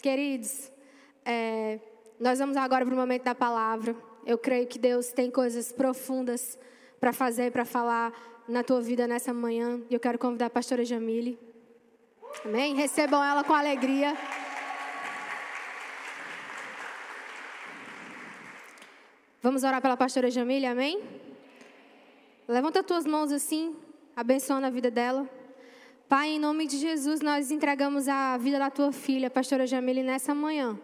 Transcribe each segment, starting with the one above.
Queridos, é, nós vamos agora para o momento da palavra. Eu creio que Deus tem coisas profundas para fazer, para falar na tua vida nessa manhã. E eu quero convidar a pastora Jamile. Amém? Recebam ela com alegria. Vamos orar pela pastora Jamile, amém? Levanta tuas mãos assim, abençoando a vida dela. Pai, em nome de Jesus, nós entregamos a vida da tua filha, pastora Jamile, nessa manhã.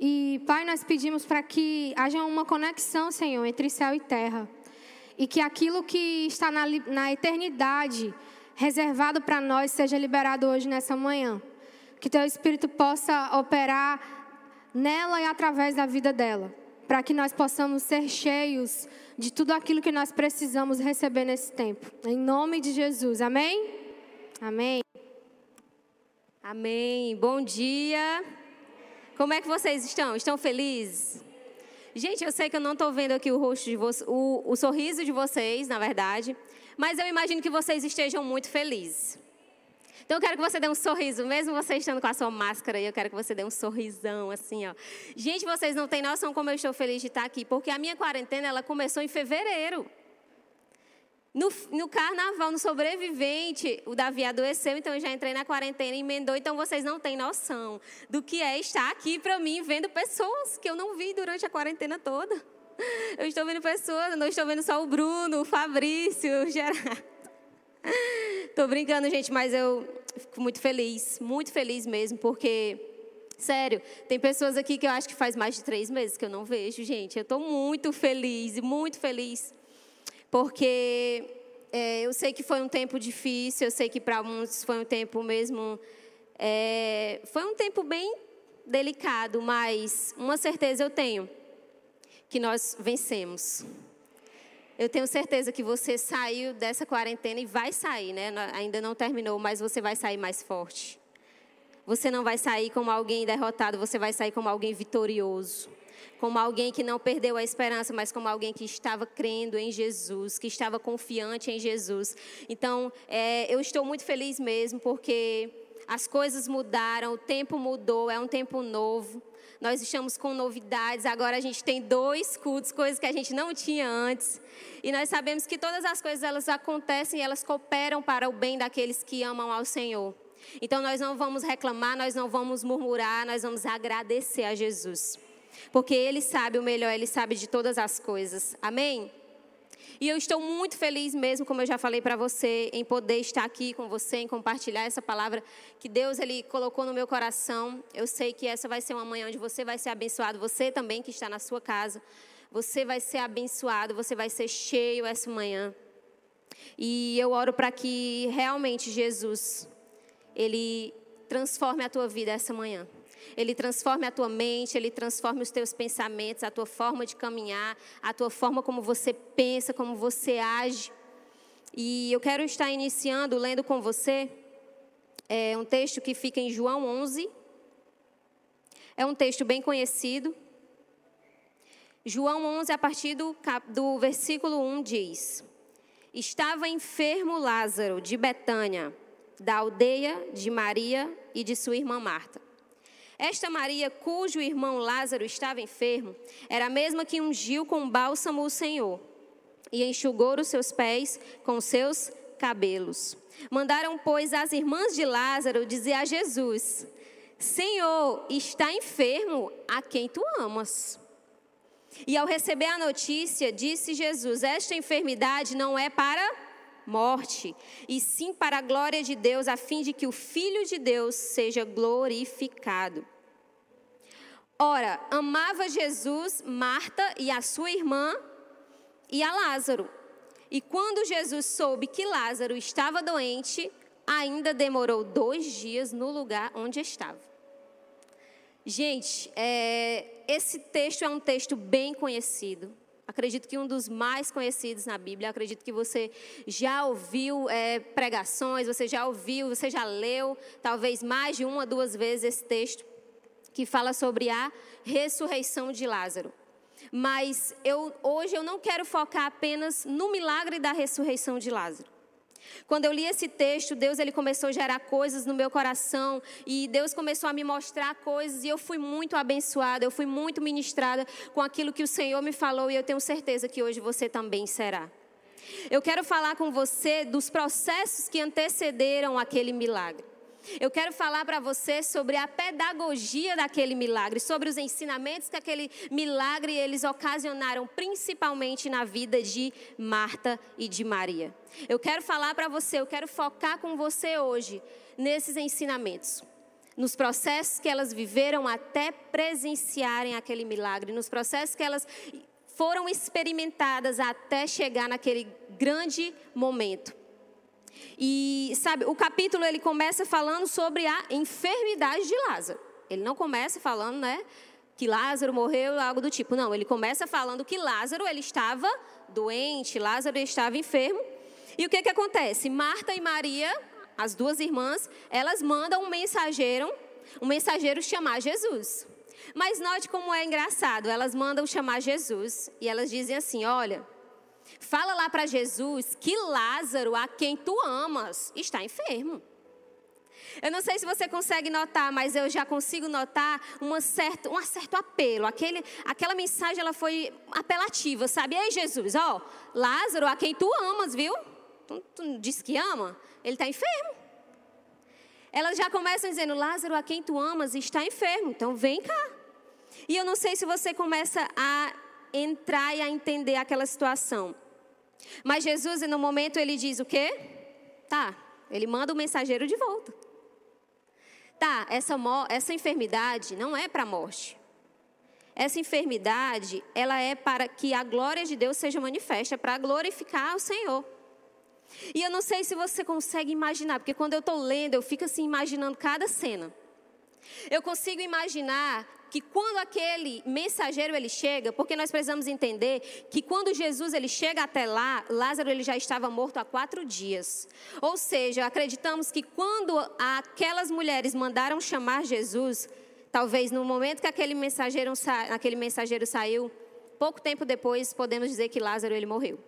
E, Pai, nós pedimos para que haja uma conexão, Senhor, entre céu e terra. E que aquilo que está na, na eternidade, reservado para nós, seja liberado hoje nessa manhã. Que teu Espírito possa operar nela e através da vida dela. Para que nós possamos ser cheios de tudo aquilo que nós precisamos receber nesse tempo. Em nome de Jesus. Amém? Amém. Amém. Bom dia. Como é que vocês estão? Estão felizes? Gente, eu sei que eu não estou vendo aqui o rosto de vocês, o, o sorriso de vocês, na verdade, mas eu imagino que vocês estejam muito felizes. Então eu quero que você dê um sorriso, mesmo você estando com a sua máscara eu quero que você dê um sorrisão assim, ó. Gente, vocês não têm noção como eu estou feliz de estar aqui, porque a minha quarentena ela começou em fevereiro. No, no, carnaval, no sobrevivente, o Davi adoeceu, então eu já entrei na quarentena e emendou. Então vocês não têm noção do que é estar aqui para mim, vendo pessoas que eu não vi durante a quarentena toda. Eu estou vendo pessoas, não estou vendo só o Bruno, o Fabrício, o Gerardo. Estou brincando, gente, mas eu fico muito feliz, muito feliz mesmo, porque, sério, tem pessoas aqui que eu acho que faz mais de três meses que eu não vejo, gente. Eu estou muito feliz, muito feliz porque é, eu sei que foi um tempo difícil, eu sei que para muitos foi um tempo mesmo. É, foi um tempo bem delicado, mas uma certeza eu tenho: que nós vencemos. Eu tenho certeza que você saiu dessa quarentena e vai sair, né? Ainda não terminou, mas você vai sair mais forte. Você não vai sair como alguém derrotado, você vai sair como alguém vitorioso como alguém que não perdeu a esperança, mas como alguém que estava crendo em Jesus, que estava confiante em Jesus. Então, é, eu estou muito feliz mesmo, porque as coisas mudaram, o tempo mudou, é um tempo novo. Nós estamos com novidades. Agora a gente tem dois cultos, coisas que a gente não tinha antes. E nós sabemos que todas as coisas elas acontecem e elas cooperam para o bem daqueles que amam ao Senhor. Então nós não vamos reclamar, nós não vamos murmurar, nós vamos agradecer a Jesus porque Ele sabe o melhor, Ele sabe de todas as coisas. Amém? E eu estou muito feliz mesmo, como eu já falei para você, em poder estar aqui com você, em compartilhar essa palavra que Deus ele colocou no meu coração. Eu sei que essa vai ser uma manhã onde você vai ser abençoado, você também que está na sua casa. Você vai ser abençoado, você vai ser cheio essa manhã. E eu oro para que realmente Jesus ele transforme a tua vida essa manhã. Ele transforme a tua mente, ele transforme os teus pensamentos, a tua forma de caminhar, a tua forma como você pensa, como você age. E eu quero estar iniciando lendo com você é, um texto que fica em João 11. É um texto bem conhecido. João 11, a partir do, do versículo 1, diz: Estava enfermo Lázaro de Betânia, da aldeia de Maria e de sua irmã Marta. Esta Maria, cujo irmão Lázaro estava enfermo, era a mesma que ungiu com bálsamo o Senhor e enxugou os seus pés com seus cabelos. Mandaram, pois, as irmãs de Lázaro dizer a Jesus: Senhor, está enfermo a quem tu amas. E ao receber a notícia, disse Jesus: Esta enfermidade não é para morte, e sim para a glória de Deus, a fim de que o Filho de Deus seja glorificado. Ora, amava Jesus, Marta e a sua irmã e a Lázaro. E quando Jesus soube que Lázaro estava doente, ainda demorou dois dias no lugar onde estava. Gente, é, esse texto é um texto bem conhecido. Acredito que um dos mais conhecidos na Bíblia. Acredito que você já ouviu é, pregações, você já ouviu, você já leu, talvez mais de uma, duas vezes esse texto que fala sobre a ressurreição de Lázaro. Mas eu, hoje eu não quero focar apenas no milagre da ressurreição de Lázaro. Quando eu li esse texto, Deus ele começou a gerar coisas no meu coração e Deus começou a me mostrar coisas e eu fui muito abençoada, eu fui muito ministrada com aquilo que o Senhor me falou e eu tenho certeza que hoje você também será. Eu quero falar com você dos processos que antecederam aquele milagre. Eu quero falar para você sobre a pedagogia daquele milagre, sobre os ensinamentos que aquele milagre eles ocasionaram, principalmente na vida de Marta e de Maria. Eu quero falar para você, eu quero focar com você hoje nesses ensinamentos nos processos que elas viveram até presenciarem aquele milagre, nos processos que elas foram experimentadas até chegar naquele grande momento. E sabe, o capítulo ele começa falando sobre a enfermidade de Lázaro. Ele não começa falando, né, que Lázaro morreu, algo do tipo. Não, ele começa falando que Lázaro ele estava doente, Lázaro estava enfermo. E o que que acontece? Marta e Maria, as duas irmãs, elas mandam um mensageiro, um mensageiro chamar Jesus. Mas note como é engraçado, elas mandam chamar Jesus e elas dizem assim: "Olha, Fala lá para Jesus que Lázaro, a quem tu amas, está enfermo. Eu não sei se você consegue notar, mas eu já consigo notar uma certa, um certo apelo. Aquele, aquela mensagem ela foi apelativa, sabe? Ei, Jesus, ó, Lázaro, a quem tu amas, viu? Tu, tu disse que ama? Ele está enfermo. Elas já começam dizendo: Lázaro, a quem tu amas, está enfermo, então vem cá. E eu não sei se você começa a entrar e a entender aquela situação. Mas Jesus, no momento, ele diz o quê? Tá, ele manda o mensageiro de volta. Tá, essa, essa enfermidade não é para a morte. Essa enfermidade, ela é para que a glória de Deus seja manifesta, para glorificar o Senhor. E eu não sei se você consegue imaginar, porque quando eu estou lendo, eu fico assim imaginando cada cena. Eu consigo imaginar que quando aquele mensageiro ele chega, porque nós precisamos entender que quando Jesus ele chega até lá, Lázaro ele já estava morto há quatro dias. Ou seja, acreditamos que quando aquelas mulheres mandaram chamar Jesus, talvez no momento que aquele mensageiro, aquele mensageiro saiu, pouco tempo depois podemos dizer que Lázaro ele morreu.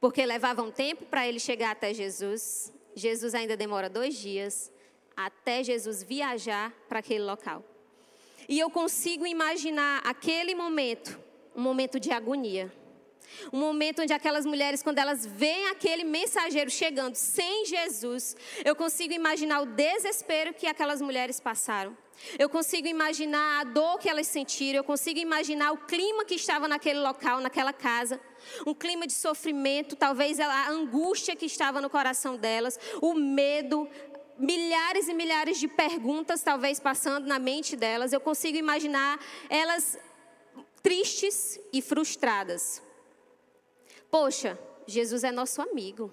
Porque levava um tempo para ele chegar até Jesus. Jesus ainda demora dois dias até Jesus viajar para aquele local. E eu consigo imaginar aquele momento, um momento de agonia. Um momento onde aquelas mulheres, quando elas veem aquele mensageiro chegando sem Jesus, eu consigo imaginar o desespero que aquelas mulheres passaram. Eu consigo imaginar a dor que elas sentiram, eu consigo imaginar o clima que estava naquele local, naquela casa. Um clima de sofrimento, talvez a angústia que estava no coração delas, o medo, milhares e milhares de perguntas, talvez passando na mente delas. Eu consigo imaginar elas tristes e frustradas. Poxa, Jesus é nosso amigo.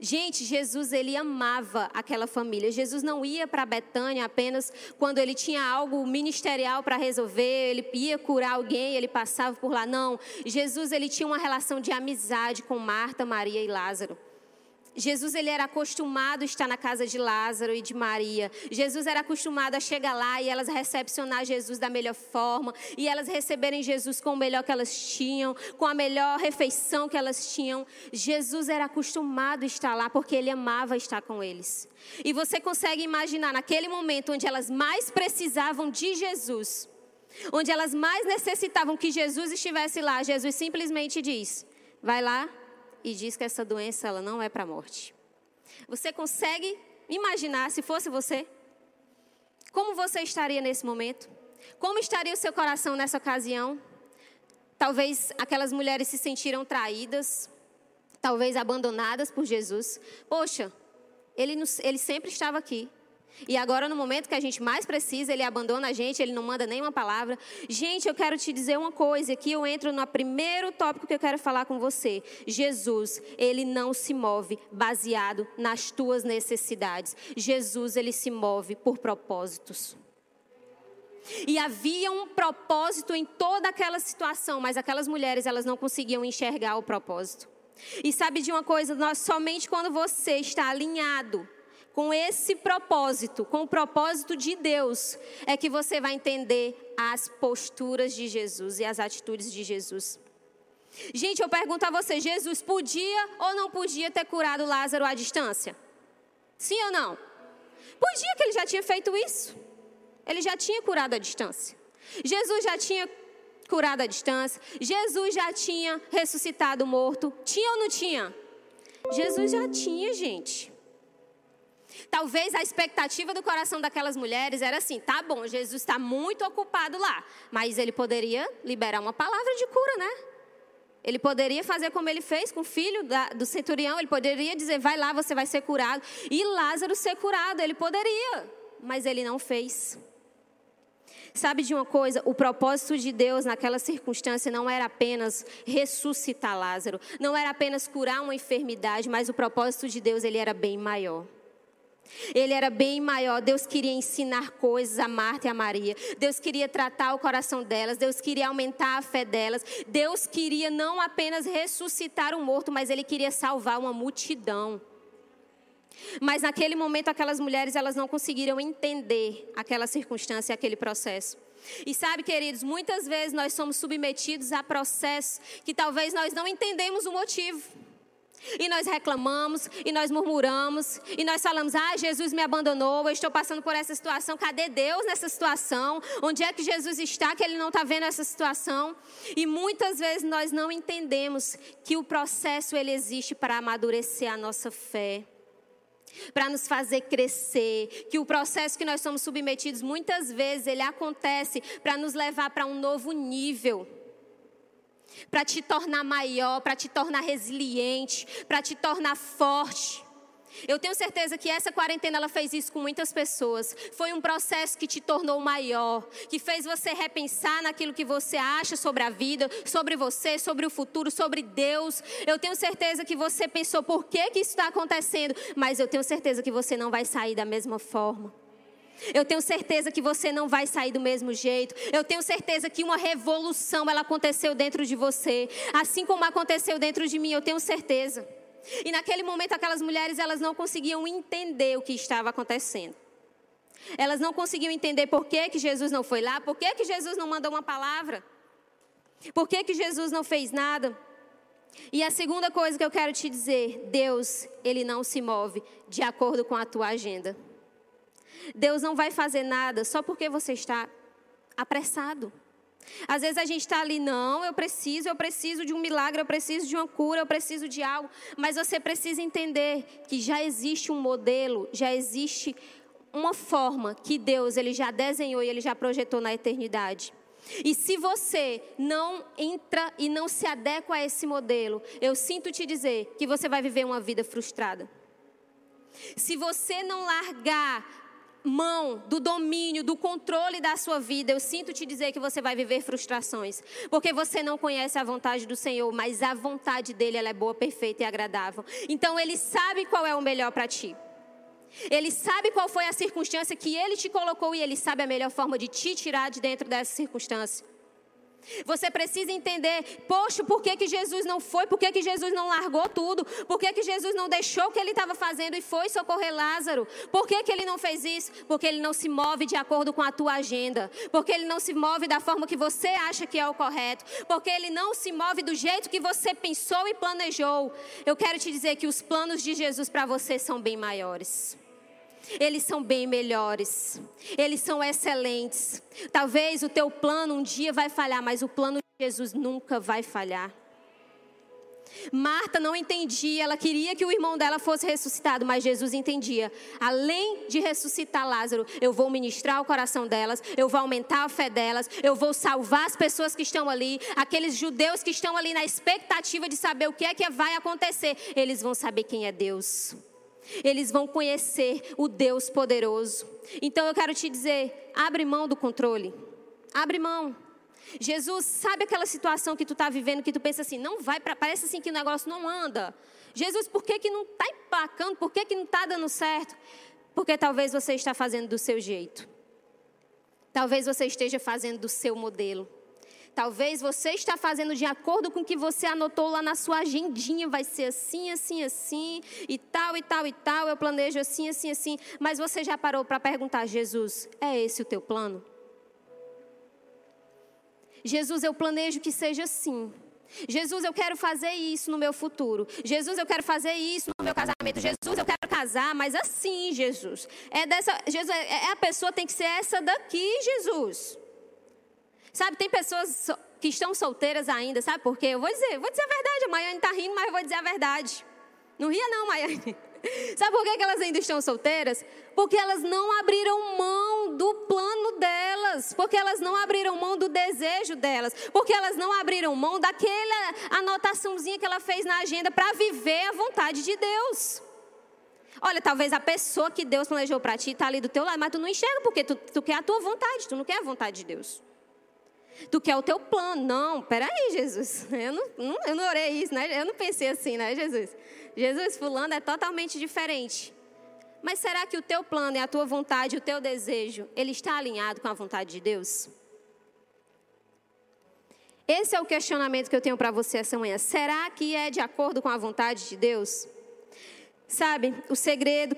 Gente, Jesus ele amava aquela família. Jesus não ia para Betânia apenas quando ele tinha algo ministerial para resolver, ele ia curar alguém, ele passava por lá. Não, Jesus ele tinha uma relação de amizade com Marta, Maria e Lázaro. Jesus ele era acostumado a estar na casa de Lázaro e de Maria. Jesus era acostumado a chegar lá e elas recepcionar Jesus da melhor forma e elas receberem Jesus com o melhor que elas tinham, com a melhor refeição que elas tinham. Jesus era acostumado a estar lá porque ele amava estar com eles. E você consegue imaginar naquele momento onde elas mais precisavam de Jesus, onde elas mais necessitavam que Jesus estivesse lá, Jesus simplesmente diz: "Vai lá, e diz que essa doença ela não é para a morte. Você consegue imaginar se fosse você? Como você estaria nesse momento? Como estaria o seu coração nessa ocasião? Talvez aquelas mulheres se sentiram traídas, talvez abandonadas por Jesus. Poxa, ele, ele sempre estava aqui. E agora, no momento que a gente mais precisa, ele abandona a gente, ele não manda nenhuma palavra. Gente, eu quero te dizer uma coisa, aqui eu entro no primeiro tópico que eu quero falar com você. Jesus, ele não se move baseado nas tuas necessidades. Jesus, ele se move por propósitos. E havia um propósito em toda aquela situação, mas aquelas mulheres, elas não conseguiam enxergar o propósito. E sabe de uma coisa, nós somente quando você está alinhado com esse propósito, com o propósito de Deus, é que você vai entender as posturas de Jesus e as atitudes de Jesus. Gente, eu pergunto a você: Jesus podia ou não podia ter curado Lázaro à distância? Sim ou não? Podia que ele já tinha feito isso. Ele já tinha curado à distância. Jesus já tinha curado à distância. Jesus já tinha ressuscitado morto. Tinha ou não tinha? Jesus já tinha, gente. Talvez a expectativa do coração daquelas mulheres era assim: tá bom, Jesus está muito ocupado lá, mas ele poderia liberar uma palavra de cura, né? Ele poderia fazer como ele fez com o filho da, do centurião, ele poderia dizer: vai lá, você vai ser curado. E Lázaro ser curado, ele poderia, mas ele não fez. Sabe de uma coisa? O propósito de Deus naquela circunstância não era apenas ressuscitar Lázaro, não era apenas curar uma enfermidade, mas o propósito de Deus ele era bem maior. Ele era bem maior. Deus queria ensinar coisas a Marta e a Maria. Deus queria tratar o coração delas. Deus queria aumentar a fé delas. Deus queria não apenas ressuscitar um morto, mas ele queria salvar uma multidão. Mas naquele momento aquelas mulheres elas não conseguiram entender aquela circunstância, aquele processo. E sabe, queridos, muitas vezes nós somos submetidos a processos que talvez nós não entendemos o motivo. E nós reclamamos, e nós murmuramos, e nós falamos: ah, Jesus me abandonou, eu estou passando por essa situação, cadê Deus nessa situação? Onde é que Jesus está que ele não está vendo essa situação? E muitas vezes nós não entendemos que o processo ele existe para amadurecer a nossa fé para nos fazer crescer, que o processo que nós somos submetidos muitas vezes ele acontece para nos levar para um novo nível para te tornar maior, para te tornar resiliente, para te tornar forte. Eu tenho certeza que essa quarentena ela fez isso com muitas pessoas. Foi um processo que te tornou maior, que fez você repensar naquilo que você acha sobre a vida, sobre você, sobre o futuro, sobre Deus. Eu tenho certeza que você pensou por que, que isso está acontecendo, mas eu tenho certeza que você não vai sair da mesma forma. Eu tenho certeza que você não vai sair do mesmo jeito. Eu tenho certeza que uma revolução ela aconteceu dentro de você, assim como aconteceu dentro de mim, eu tenho certeza. E naquele momento aquelas mulheres elas não conseguiam entender o que estava acontecendo. Elas não conseguiam entender por que, que Jesus não foi lá, por que, que Jesus não mandou uma palavra, por que, que Jesus não fez nada. E a segunda coisa que eu quero te dizer, Deus, ele não se move de acordo com a tua agenda. Deus não vai fazer nada só porque você está apressado. Às vezes a gente está ali, não, eu preciso, eu preciso de um milagre, eu preciso de uma cura, eu preciso de algo. Mas você precisa entender que já existe um modelo, já existe uma forma que Deus ele já desenhou e ele já projetou na eternidade. E se você não entra e não se adequa a esse modelo, eu sinto te dizer que você vai viver uma vida frustrada. Se você não largar mão do domínio, do controle da sua vida, eu sinto te dizer que você vai viver frustrações, porque você não conhece a vontade do Senhor, mas a vontade dele ela é boa, perfeita e agradável. Então ele sabe qual é o melhor para ti. Ele sabe qual foi a circunstância que ele te colocou e ele sabe a melhor forma de te tirar de dentro dessa circunstância. Você precisa entender, poxa, por que, que Jesus não foi? Por que, que Jesus não largou tudo? Por que, que Jesus não deixou o que ele estava fazendo e foi socorrer Lázaro? Por que, que ele não fez isso? Porque ele não se move de acordo com a tua agenda. Porque ele não se move da forma que você acha que é o correto. Porque ele não se move do jeito que você pensou e planejou. Eu quero te dizer que os planos de Jesus para você são bem maiores. Eles são bem melhores. Eles são excelentes. Talvez o teu plano um dia vai falhar, mas o plano de Jesus nunca vai falhar. Marta não entendia, ela queria que o irmão dela fosse ressuscitado, mas Jesus entendia. Além de ressuscitar Lázaro, eu vou ministrar o coração delas, eu vou aumentar a fé delas, eu vou salvar as pessoas que estão ali, aqueles judeus que estão ali na expectativa de saber o que é que vai acontecer. Eles vão saber quem é Deus. Eles vão conhecer o Deus poderoso. Então eu quero te dizer: abre mão do controle. Abre mão. Jesus, sabe aquela situação que tu está vivendo que tu pensa assim, não vai, pra, parece assim que o negócio não anda. Jesus, por que, que não está empacando? Por que, que não está dando certo? Porque talvez você está fazendo do seu jeito. Talvez você esteja fazendo do seu modelo. Talvez você está fazendo de acordo com o que você anotou lá na sua agendinha, vai ser assim, assim, assim, e tal, e tal, e tal, eu planejo assim, assim, assim. Mas você já parou para perguntar, Jesus, é esse o teu plano? Jesus, eu planejo que seja assim. Jesus, eu quero fazer isso no meu futuro. Jesus, eu quero fazer isso no meu casamento. Jesus, eu quero casar, mas assim, Jesus. É dessa, Jesus, é, é a pessoa tem que ser essa daqui, Jesus. Sabe, tem pessoas que estão solteiras ainda, sabe por quê? Eu vou dizer, vou dizer a verdade. A Maiane está rindo, mas eu vou dizer a verdade. Não ria não, Maiane. Sabe por que elas ainda estão solteiras? Porque elas não abriram mão do plano delas, porque elas não abriram mão do desejo delas, porque elas não abriram mão daquela anotaçãozinha que ela fez na agenda para viver a vontade de Deus. Olha, talvez a pessoa que Deus planejou para ti está ali do teu lado, mas tu não enxerga porque tu, tu quer a tua vontade, tu não quer a vontade de Deus. Tu quer o teu plano. Não, peraí, Jesus. Eu não, não, eu não orei isso, né? Eu não pensei assim, né, Jesus? Jesus, fulano é totalmente diferente. Mas será que o teu plano e a tua vontade, o teu desejo, ele está alinhado com a vontade de Deus? Esse é o questionamento que eu tenho para você essa manhã. Será que é de acordo com a vontade de Deus? Sabe, o segredo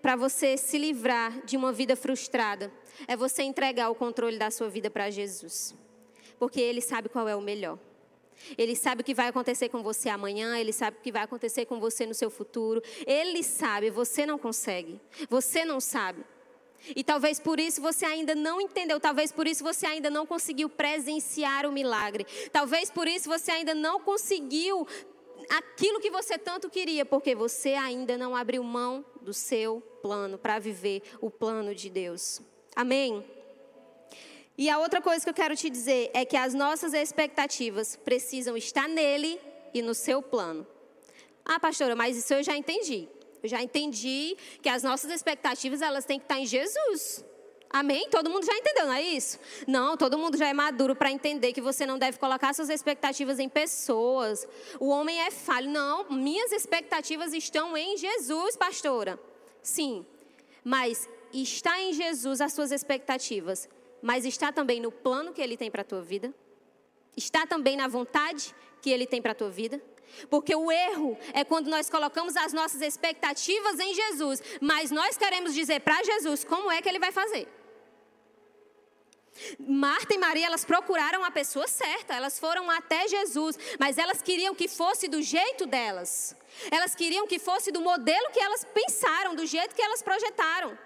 para você se livrar de uma vida frustrada é você entregar o controle da sua vida para Jesus. Porque Ele sabe qual é o melhor. Ele sabe o que vai acontecer com você amanhã, ele sabe o que vai acontecer com você no seu futuro. Ele sabe, você não consegue. Você não sabe. E talvez por isso você ainda não entendeu, talvez por isso você ainda não conseguiu presenciar o milagre. Talvez por isso você ainda não conseguiu aquilo que você tanto queria, porque você ainda não abriu mão do seu plano para viver o plano de Deus. Amém. E a outra coisa que eu quero te dizer é que as nossas expectativas precisam estar nele e no seu plano. Ah, pastora, mas isso eu já entendi. Eu já entendi que as nossas expectativas elas têm que estar em Jesus. Amém? Todo mundo já entendeu, não é isso? Não, todo mundo já é maduro para entender que você não deve colocar suas expectativas em pessoas. O homem é falho. Não, minhas expectativas estão em Jesus, pastora. Sim, mas está em Jesus as suas expectativas mas está também no plano que Ele tem para a tua vida? Está também na vontade que Ele tem para a tua vida? Porque o erro é quando nós colocamos as nossas expectativas em Jesus, mas nós queremos dizer para Jesus como é que Ele vai fazer. Marta e Maria, elas procuraram a pessoa certa, elas foram até Jesus, mas elas queriam que fosse do jeito delas. Elas queriam que fosse do modelo que elas pensaram, do jeito que elas projetaram.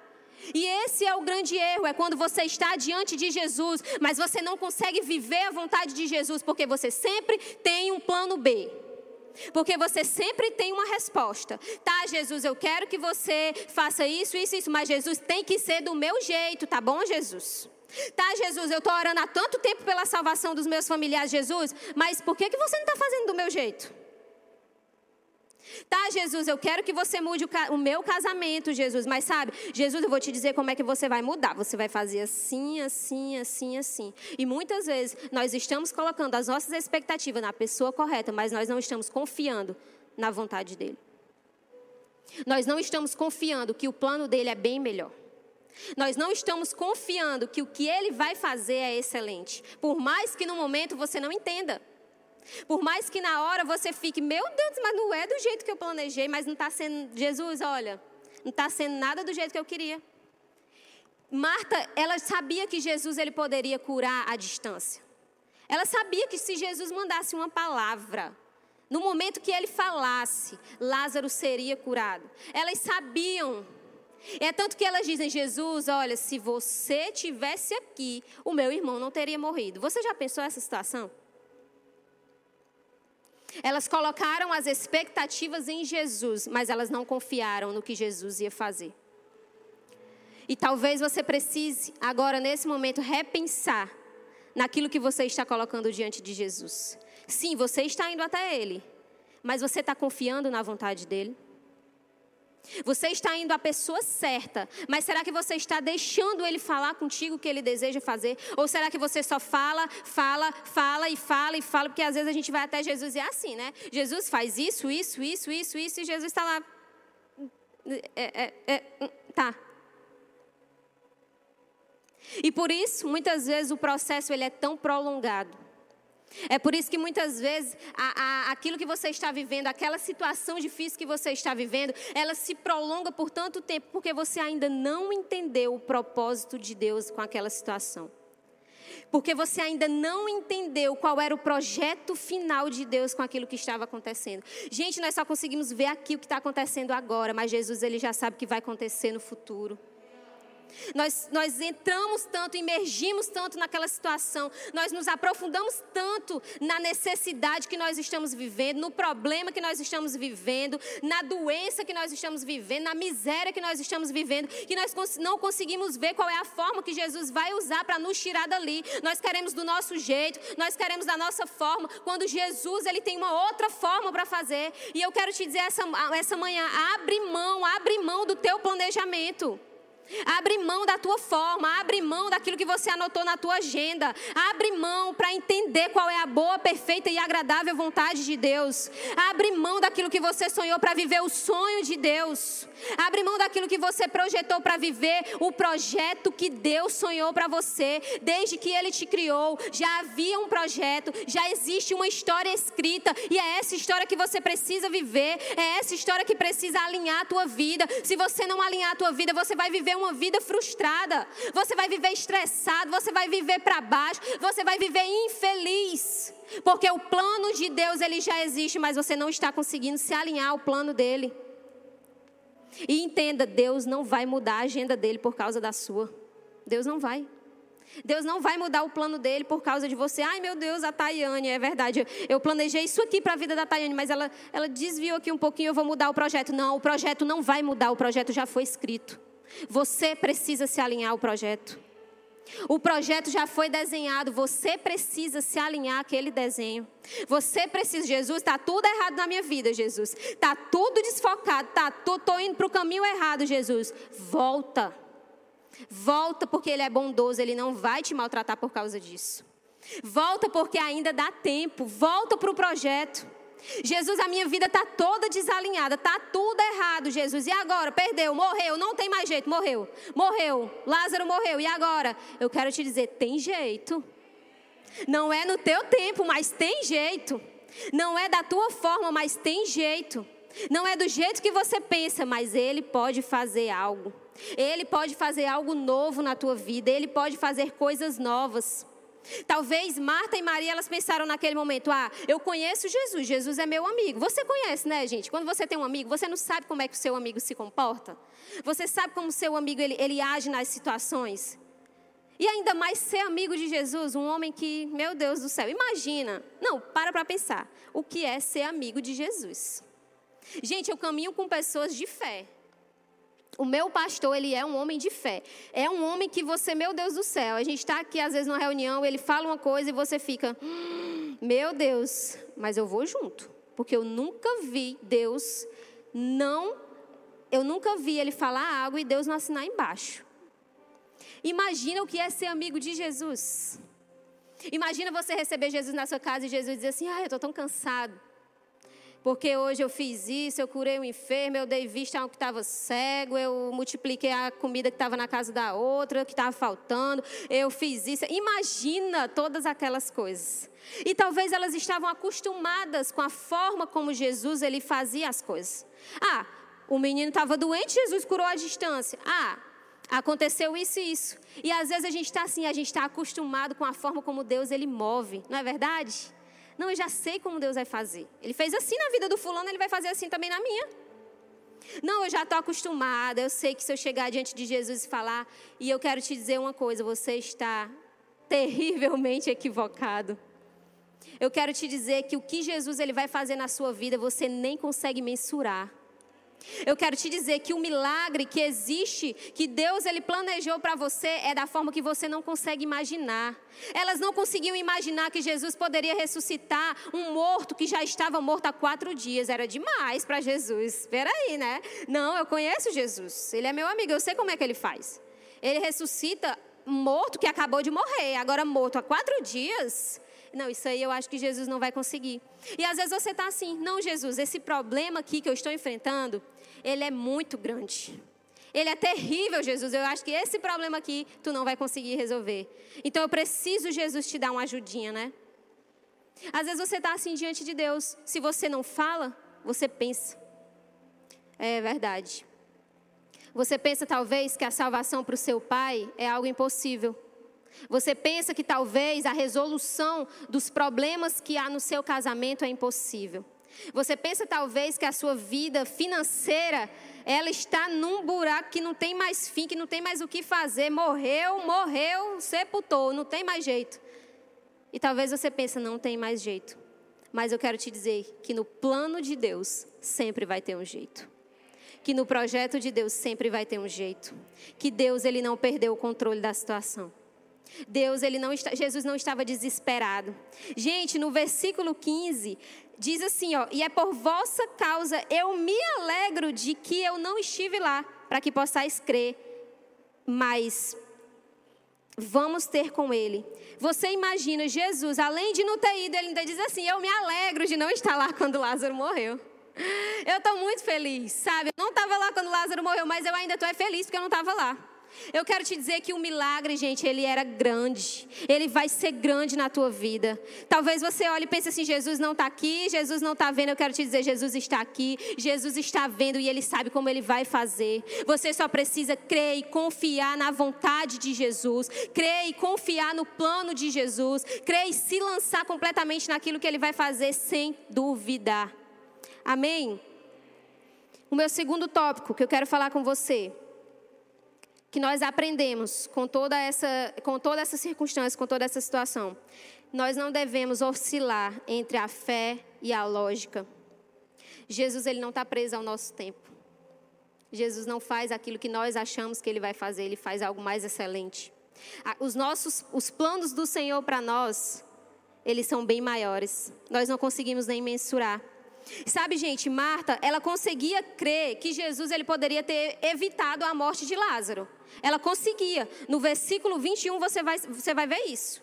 E esse é o grande erro, é quando você está diante de Jesus, mas você não consegue viver a vontade de Jesus, porque você sempre tem um plano B. Porque você sempre tem uma resposta. Tá, Jesus, eu quero que você faça isso, isso, isso, mas Jesus tem que ser do meu jeito, tá bom, Jesus? Tá, Jesus, eu estou orando há tanto tempo pela salvação dos meus familiares, Jesus, mas por que, que você não está fazendo do meu jeito? Tá, Jesus, eu quero que você mude o, o, meu casamento, Jesus. Mas sabe, Jesus, eu vou te dizer como é que você vai mudar. Você vai fazer assim, assim, assim, assim. E muitas vezes nós estamos colocando as nossas expectativas na pessoa correta, mas nós não estamos confiando na vontade dele. Nós não estamos confiando que o plano dele é bem melhor. Nós não estamos confiando que o que ele vai fazer é excelente. Por mais que no momento você não entenda. Por mais que na hora você fique, meu Deus, mas não é do jeito que eu planejei, mas não está sendo, Jesus, olha, não está sendo nada do jeito que eu queria. Marta, ela sabia que Jesus ele poderia curar à distância. Ela sabia que se Jesus mandasse uma palavra, no momento que ele falasse, Lázaro seria curado. Elas sabiam. É tanto que elas dizem: Jesus, olha, se você tivesse aqui, o meu irmão não teria morrido. Você já pensou essa situação? Elas colocaram as expectativas em Jesus, mas elas não confiaram no que Jesus ia fazer. E talvez você precise, agora nesse momento, repensar naquilo que você está colocando diante de Jesus. Sim, você está indo até Ele, mas você está confiando na vontade dEle? Você está indo à pessoa certa, mas será que você está deixando ele falar contigo o que ele deseja fazer? Ou será que você só fala, fala, fala e fala e fala? Porque às vezes a gente vai até Jesus e é assim, né? Jesus faz isso, isso, isso, isso, isso, e Jesus está lá. É, é, é, hum, tá. E por isso, muitas vezes, o processo ele é tão prolongado é por isso que muitas vezes a, a, aquilo que você está vivendo, aquela situação difícil que você está vivendo, ela se prolonga por tanto tempo porque você ainda não entendeu o propósito de Deus com aquela situação. Porque você ainda não entendeu qual era o projeto final de Deus com aquilo que estava acontecendo. Gente, nós só conseguimos ver aqui o que está acontecendo agora, mas Jesus ele já sabe o que vai acontecer no futuro. Nós, nós entramos tanto, imergimos tanto naquela situação, nós nos aprofundamos tanto na necessidade que nós estamos vivendo, no problema que nós estamos vivendo, na doença que nós estamos vivendo, na miséria que nós estamos vivendo, que nós não conseguimos ver qual é a forma que Jesus vai usar para nos tirar dali. Nós queremos do nosso jeito, nós queremos da nossa forma, quando Jesus ele tem uma outra forma para fazer. E eu quero te dizer essa, essa manhã, abre mão, abre mão do teu planejamento. Abre mão da tua forma, abre mão daquilo que você anotou na tua agenda. Abre mão para entender qual é a boa, perfeita e agradável vontade de Deus. Abre mão daquilo que você sonhou para viver o sonho de Deus. Abre mão daquilo que você projetou para viver o projeto que Deus sonhou para você. Desde que Ele te criou, já havia um projeto, já existe uma história escrita e é essa história que você precisa viver. É essa história que precisa alinhar a tua vida. Se você não alinhar a tua vida, você vai viver uma vida frustrada. Você vai viver estressado, você vai viver para baixo, você vai viver infeliz. Porque o plano de Deus ele já existe, mas você não está conseguindo se alinhar ao plano dele. E entenda, Deus não vai mudar a agenda dele por causa da sua. Deus não vai. Deus não vai mudar o plano dele por causa de você. Ai, meu Deus, a Tayane, é verdade. Eu planejei isso aqui para a vida da Tayane, mas ela, ela desviou aqui um pouquinho, eu vou mudar o projeto. Não, o projeto não vai mudar, o projeto já foi escrito. Você precisa se alinhar ao projeto. O projeto já foi desenhado, você precisa se alinhar àquele desenho. Você precisa, Jesus, está tudo errado na minha vida, Jesus. Está tudo desfocado, tá, tô, indo para o caminho errado, Jesus. Volta. Volta porque Ele é bondoso, Ele não vai te maltratar por causa disso. Volta porque ainda dá tempo. Volta para o projeto. Jesus, a minha vida está toda desalinhada, está tudo errado, Jesus. E agora? Perdeu, morreu, não tem mais jeito, morreu. Morreu, Lázaro morreu. E agora? Eu quero te dizer, tem jeito. Não é no teu tempo, mas tem jeito. Não é da tua forma, mas tem jeito. Não é do jeito que você pensa, mas Ele pode fazer algo. Ele pode fazer algo novo na tua vida. Ele pode fazer coisas novas. Talvez Marta e Maria elas pensaram naquele momento: ah, eu conheço Jesus, Jesus é meu amigo. Você conhece, né, gente? Quando você tem um amigo, você não sabe como é que o seu amigo se comporta. Você sabe como o seu amigo ele, ele age nas situações. E ainda mais ser amigo de Jesus, um homem que, meu Deus do céu, imagina. Não, para para pensar. O que é ser amigo de Jesus? Gente, eu caminho com pessoas de fé. O meu pastor, ele é um homem de fé. É um homem que você, meu Deus do céu, a gente está aqui às vezes numa reunião, ele fala uma coisa e você fica, hum, meu Deus, mas eu vou junto. Porque eu nunca vi Deus não, eu nunca vi ele falar algo e Deus não assinar embaixo. Imagina o que é ser amigo de Jesus. Imagina você receber Jesus na sua casa e Jesus dizer assim: ah, eu estou tão cansado porque hoje eu fiz isso, eu curei um enfermo, eu dei vista a um que estava cego, eu multipliquei a comida que estava na casa da outra, que estava faltando, eu fiz isso. Imagina todas aquelas coisas. E talvez elas estavam acostumadas com a forma como Jesus ele fazia as coisas. Ah, o menino estava doente, Jesus curou à distância. Ah, aconteceu isso e isso. E às vezes a gente está assim, a gente está acostumado com a forma como Deus ele move, não é verdade? Não, eu já sei como Deus vai fazer. Ele fez assim na vida do fulano, ele vai fazer assim também na minha. Não, eu já estou acostumada. Eu sei que se eu chegar diante de Jesus e falar, e eu quero te dizer uma coisa: você está terrivelmente equivocado. Eu quero te dizer que o que Jesus ele vai fazer na sua vida, você nem consegue mensurar. Eu quero te dizer que o milagre que existe, que Deus ele planejou para você, é da forma que você não consegue imaginar. Elas não conseguiam imaginar que Jesus poderia ressuscitar um morto que já estava morto há quatro dias. Era demais para Jesus. Peraí, né? Não, eu conheço Jesus. Ele é meu amigo, eu sei como é que ele faz. Ele ressuscita morto que acabou de morrer, agora morto há quatro dias. Não, isso aí eu acho que Jesus não vai conseguir. E às vezes você está assim, não, Jesus, esse problema aqui que eu estou enfrentando, ele é muito grande. Ele é terrível, Jesus. Eu acho que esse problema aqui tu não vai conseguir resolver. Então eu preciso, Jesus, te dar uma ajudinha, né? Às vezes você está assim diante de Deus. Se você não fala, você pensa. É verdade. Você pensa talvez que a salvação para o seu pai é algo impossível. Você pensa que talvez a resolução dos problemas que há no seu casamento é impossível. Você pensa talvez que a sua vida financeira ela está num buraco que não tem mais fim, que não tem mais o que fazer. Morreu, morreu, sepultou, não tem mais jeito. E talvez você pense, não tem mais jeito. Mas eu quero te dizer que no plano de Deus sempre vai ter um jeito. Que no projeto de Deus sempre vai ter um jeito. Que Deus ele não perdeu o controle da situação. Deus, ele não está, Jesus não estava desesperado. Gente, no versículo 15, diz assim, ó, e é por vossa causa eu me alegro de que eu não estive lá, para que possais crer, mas vamos ter com ele. Você imagina Jesus, além de não ter ido, ele ainda diz assim: Eu me alegro de não estar lá quando Lázaro morreu. Eu estou muito feliz, sabe? Eu não estava lá quando Lázaro morreu, mas eu ainda estou feliz porque eu não estava lá. Eu quero te dizer que o milagre, gente, ele era grande. Ele vai ser grande na tua vida. Talvez você olhe e pense assim: Jesus não está aqui, Jesus não está vendo. Eu quero te dizer: Jesus está aqui, Jesus está vendo e ele sabe como ele vai fazer. Você só precisa crer e confiar na vontade de Jesus, crer e confiar no plano de Jesus, crer e se lançar completamente naquilo que ele vai fazer sem duvidar. Amém? O meu segundo tópico que eu quero falar com você que nós aprendemos com toda essa, com toda essa circunstância, com toda essa situação. Nós não devemos oscilar entre a fé e a lógica. Jesus ele não está preso ao nosso tempo. Jesus não faz aquilo que nós achamos que ele vai fazer, ele faz algo mais excelente. Os nossos, os planos do Senhor para nós, eles são bem maiores. Nós não conseguimos nem mensurar. Sabe, gente, Marta, ela conseguia crer que Jesus ele poderia ter evitado a morte de Lázaro. Ela conseguia. No versículo 21 você vai, você vai ver isso.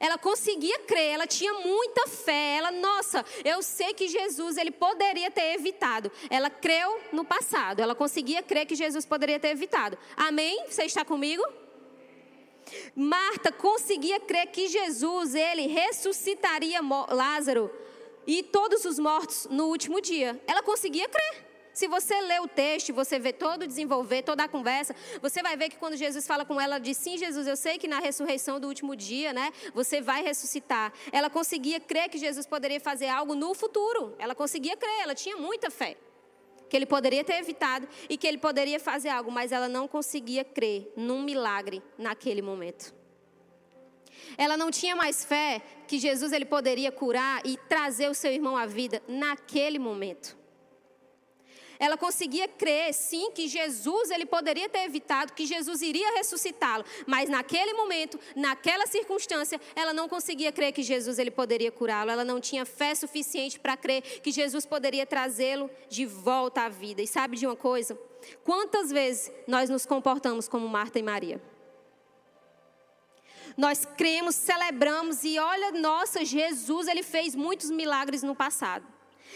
Ela conseguia crer, ela tinha muita fé. Ela, nossa, eu sei que Jesus ele poderia ter evitado. Ela creu no passado. Ela conseguia crer que Jesus poderia ter evitado. Amém? Você está comigo? Marta conseguia crer que Jesus ele ressuscitaria Lázaro e todos os mortos no último dia. Ela conseguia crer. Se você lê o texto, você vê todo o desenvolver, toda a conversa, você vai ver que quando Jesus fala com ela, diz: Sim, Jesus, eu sei que na ressurreição do último dia, né, você vai ressuscitar. Ela conseguia crer que Jesus poderia fazer algo no futuro. Ela conseguia crer, ela tinha muita fé. Que ele poderia ter evitado e que ele poderia fazer algo, mas ela não conseguia crer num milagre naquele momento. Ela não tinha mais fé que Jesus ele poderia curar e trazer o seu irmão à vida naquele momento. Ela conseguia crer, sim, que Jesus ele poderia ter evitado, que Jesus iria ressuscitá-lo, mas naquele momento, naquela circunstância, ela não conseguia crer que Jesus ele poderia curá-lo. Ela não tinha fé suficiente para crer que Jesus poderia trazê-lo de volta à vida. E sabe de uma coisa? Quantas vezes nós nos comportamos como Marta e Maria? Nós cremos, celebramos e olha, nossa, Jesus, ele fez muitos milagres no passado.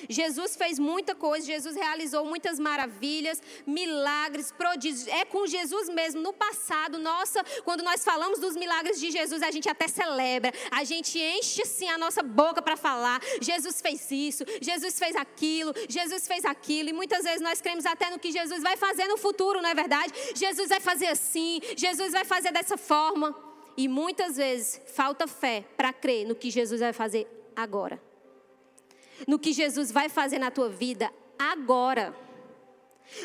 Jesus fez muita coisa, Jesus realizou muitas maravilhas, milagres, prodígios. É com Jesus mesmo. No passado, nossa, quando nós falamos dos milagres de Jesus, a gente até celebra, a gente enche assim a nossa boca para falar. Jesus fez isso, Jesus fez aquilo, Jesus fez aquilo. E muitas vezes nós cremos até no que Jesus vai fazer no futuro, não é verdade? Jesus vai fazer assim, Jesus vai fazer dessa forma. E muitas vezes falta fé para crer no que Jesus vai fazer agora no que Jesus vai fazer na tua vida agora.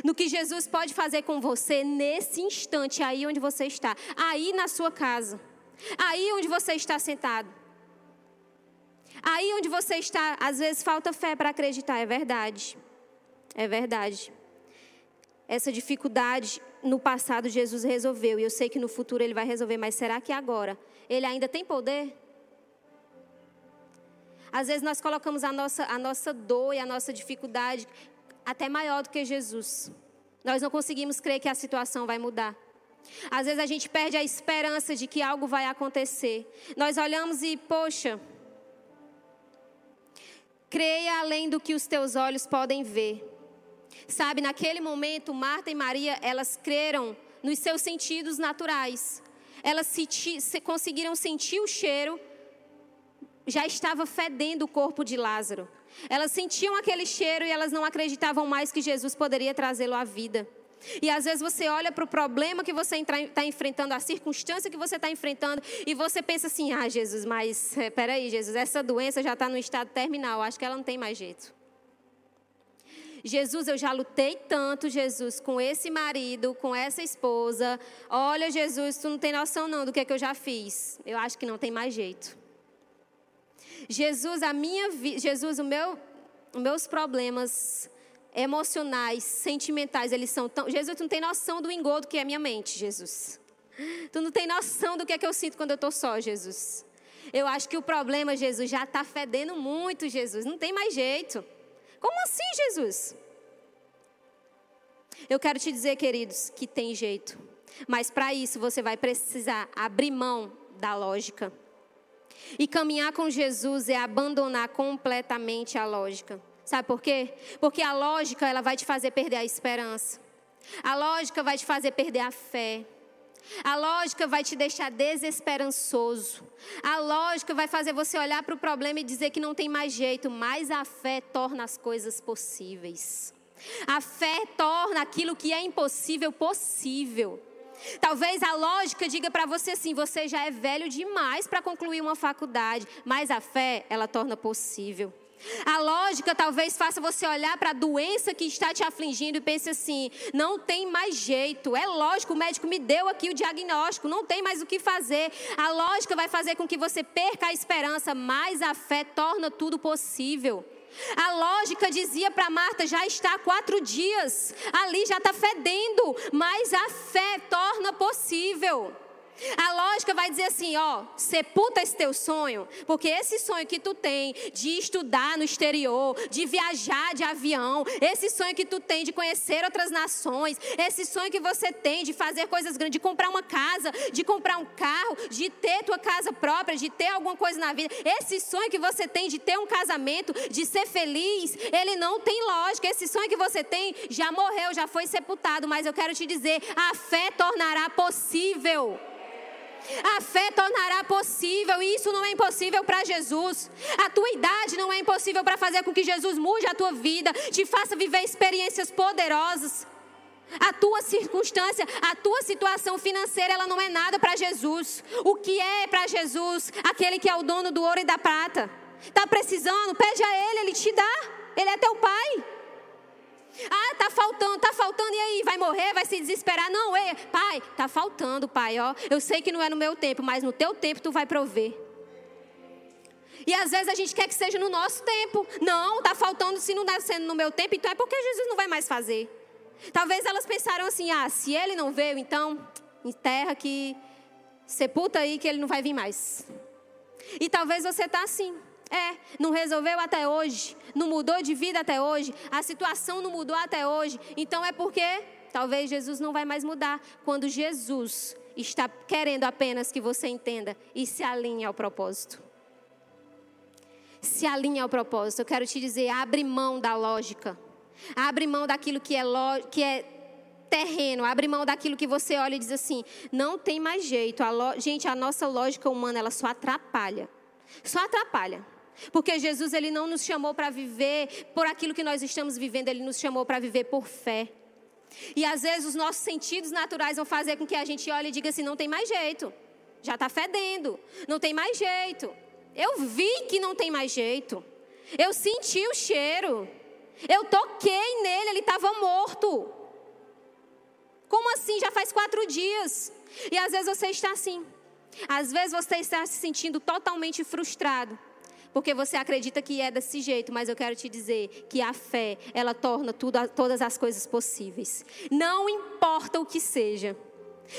No que Jesus pode fazer com você nesse instante, aí onde você está, aí na sua casa, aí onde você está sentado. Aí onde você está, às vezes falta fé para acreditar, é verdade. É verdade. Essa dificuldade no passado Jesus resolveu e eu sei que no futuro ele vai resolver, mas será que agora ele ainda tem poder? Às vezes nós colocamos a nossa, a nossa dor e a nossa dificuldade até maior do que Jesus. Nós não conseguimos crer que a situação vai mudar. Às vezes a gente perde a esperança de que algo vai acontecer. Nós olhamos e, poxa, creia além do que os teus olhos podem ver. Sabe, naquele momento, Marta e Maria, elas creram nos seus sentidos naturais. Elas se, conseguiram sentir o cheiro já estava fedendo o corpo de Lázaro. Elas sentiam aquele cheiro e elas não acreditavam mais que Jesus poderia trazê-lo à vida. E às vezes você olha para o problema que você está enfrentando, a circunstância que você está enfrentando, e você pensa assim: ah, Jesus, mas é, peraí, Jesus, essa doença já está no estado terminal, acho que ela não tem mais jeito. Jesus, eu já lutei tanto, Jesus, com esse marido, com essa esposa. Olha, Jesus, tu não tem noção não do que, é que eu já fiz. Eu acho que não tem mais jeito. Jesus, a minha vida, Jesus, o meu, os meus problemas emocionais, sentimentais, eles são tão. Jesus, tu não tem noção do engodo que é a minha mente, Jesus. Tu não tem noção do que é que eu sinto quando eu estou só, Jesus. Eu acho que o problema, Jesus, já está fedendo muito, Jesus. Não tem mais jeito. Como assim, Jesus? Eu quero te dizer, queridos, que tem jeito. Mas para isso você vai precisar abrir mão da lógica. E caminhar com Jesus é abandonar completamente a lógica. Sabe por quê? Porque a lógica ela vai te fazer perder a esperança. A lógica vai te fazer perder a fé. A lógica vai te deixar desesperançoso. A lógica vai fazer você olhar para o problema e dizer que não tem mais jeito, mas a fé torna as coisas possíveis. A fé torna aquilo que é impossível possível. Talvez a lógica diga para você assim: você já é velho demais para concluir uma faculdade, mas a fé, ela torna possível. A lógica talvez faça você olhar para a doença que está te afligindo e pense assim: não tem mais jeito. É lógico, o médico me deu aqui o diagnóstico, não tem mais o que fazer. A lógica vai fazer com que você perca a esperança, mas a fé torna tudo possível. A lógica dizia para Marta: já está há quatro dias, ali já está fedendo, mas a fé torna possível. A lógica vai dizer assim, ó, sepulta esse teu sonho, porque esse sonho que tu tem de estudar no exterior, de viajar de avião, esse sonho que tu tem de conhecer outras nações, esse sonho que você tem de fazer coisas grandes, de comprar uma casa, de comprar um carro, de ter tua casa própria, de ter alguma coisa na vida, esse sonho que você tem de ter um casamento, de ser feliz, ele não tem lógica. Esse sonho que você tem já morreu, já foi sepultado, mas eu quero te dizer, a fé tornará possível. A fé tornará possível, e isso não é impossível para Jesus. A tua idade não é impossível para fazer com que Jesus mude a tua vida, te faça viver experiências poderosas. A tua circunstância, a tua situação financeira, ela não é nada para Jesus. O que é para Jesus? Aquele que é o dono do ouro e da prata. Está precisando? Pede a Ele, Ele te dá. Ele é teu Pai. Ah, tá faltando, tá faltando, e aí? Vai morrer? Vai se desesperar? Não, ei, pai, tá faltando, pai, ó. Eu sei que não é no meu tempo, mas no teu tempo tu vai prover. E às vezes a gente quer que seja no nosso tempo. Não, tá faltando, se não está sendo no meu tempo, então é porque Jesus não vai mais fazer. Talvez elas pensaram assim: ah, se ele não veio, então enterra que sepulta aí que ele não vai vir mais. E talvez você tá assim. É, não resolveu até hoje, não mudou de vida até hoje, a situação não mudou até hoje. Então é porque talvez Jesus não vai mais mudar. Quando Jesus está querendo apenas que você entenda e se alinhe ao propósito. Se alinhe ao propósito. Eu quero te dizer, abre mão da lógica. Abre mão daquilo que é, que é terreno, abre mão daquilo que você olha e diz assim: não tem mais jeito. A Gente, a nossa lógica humana, ela só atrapalha. Só atrapalha. Porque Jesus ele não nos chamou para viver por aquilo que nós estamos vivendo, ele nos chamou para viver por fé. E às vezes os nossos sentidos naturais vão fazer com que a gente olhe e diga assim: não tem mais jeito, já está fedendo, não tem mais jeito. Eu vi que não tem mais jeito, eu senti o cheiro, eu toquei nele, ele estava morto. Como assim? Já faz quatro dias. E às vezes você está assim, às vezes você está se sentindo totalmente frustrado porque você acredita que é desse jeito, mas eu quero te dizer que a fé, ela torna tudo, todas as coisas possíveis. Não importa o que seja.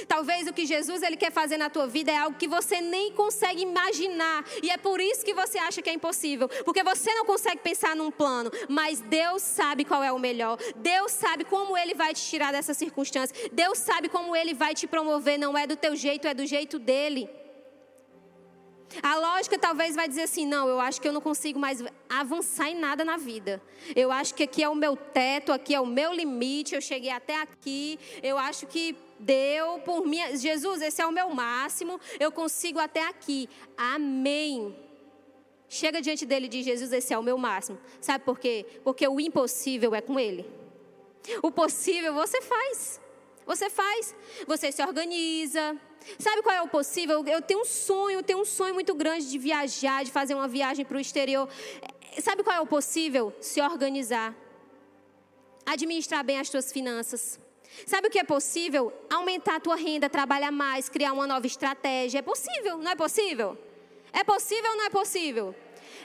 Talvez o que Jesus ele quer fazer na tua vida é algo que você nem consegue imaginar, e é por isso que você acha que é impossível, porque você não consegue pensar num plano, mas Deus sabe qual é o melhor. Deus sabe como ele vai te tirar dessa circunstância. Deus sabe como ele vai te promover, não é do teu jeito, é do jeito dele. A lógica talvez vai dizer assim: não, eu acho que eu não consigo mais avançar em nada na vida. Eu acho que aqui é o meu teto, aqui é o meu limite, eu cheguei até aqui. Eu acho que deu por mim. Jesus, esse é o meu máximo, eu consigo até aqui. Amém. Chega diante dele e diz: Jesus, esse é o meu máximo. Sabe por quê? Porque o impossível é com ele. O possível você faz. Você faz. Você se organiza. Sabe qual é o possível? Eu tenho um sonho, eu tenho um sonho muito grande de viajar, de fazer uma viagem para o exterior. Sabe qual é o possível? Se organizar. Administrar bem as tuas finanças. Sabe o que é possível? Aumentar a tua renda, trabalhar mais, criar uma nova estratégia. É possível, não é possível? É possível ou não é possível?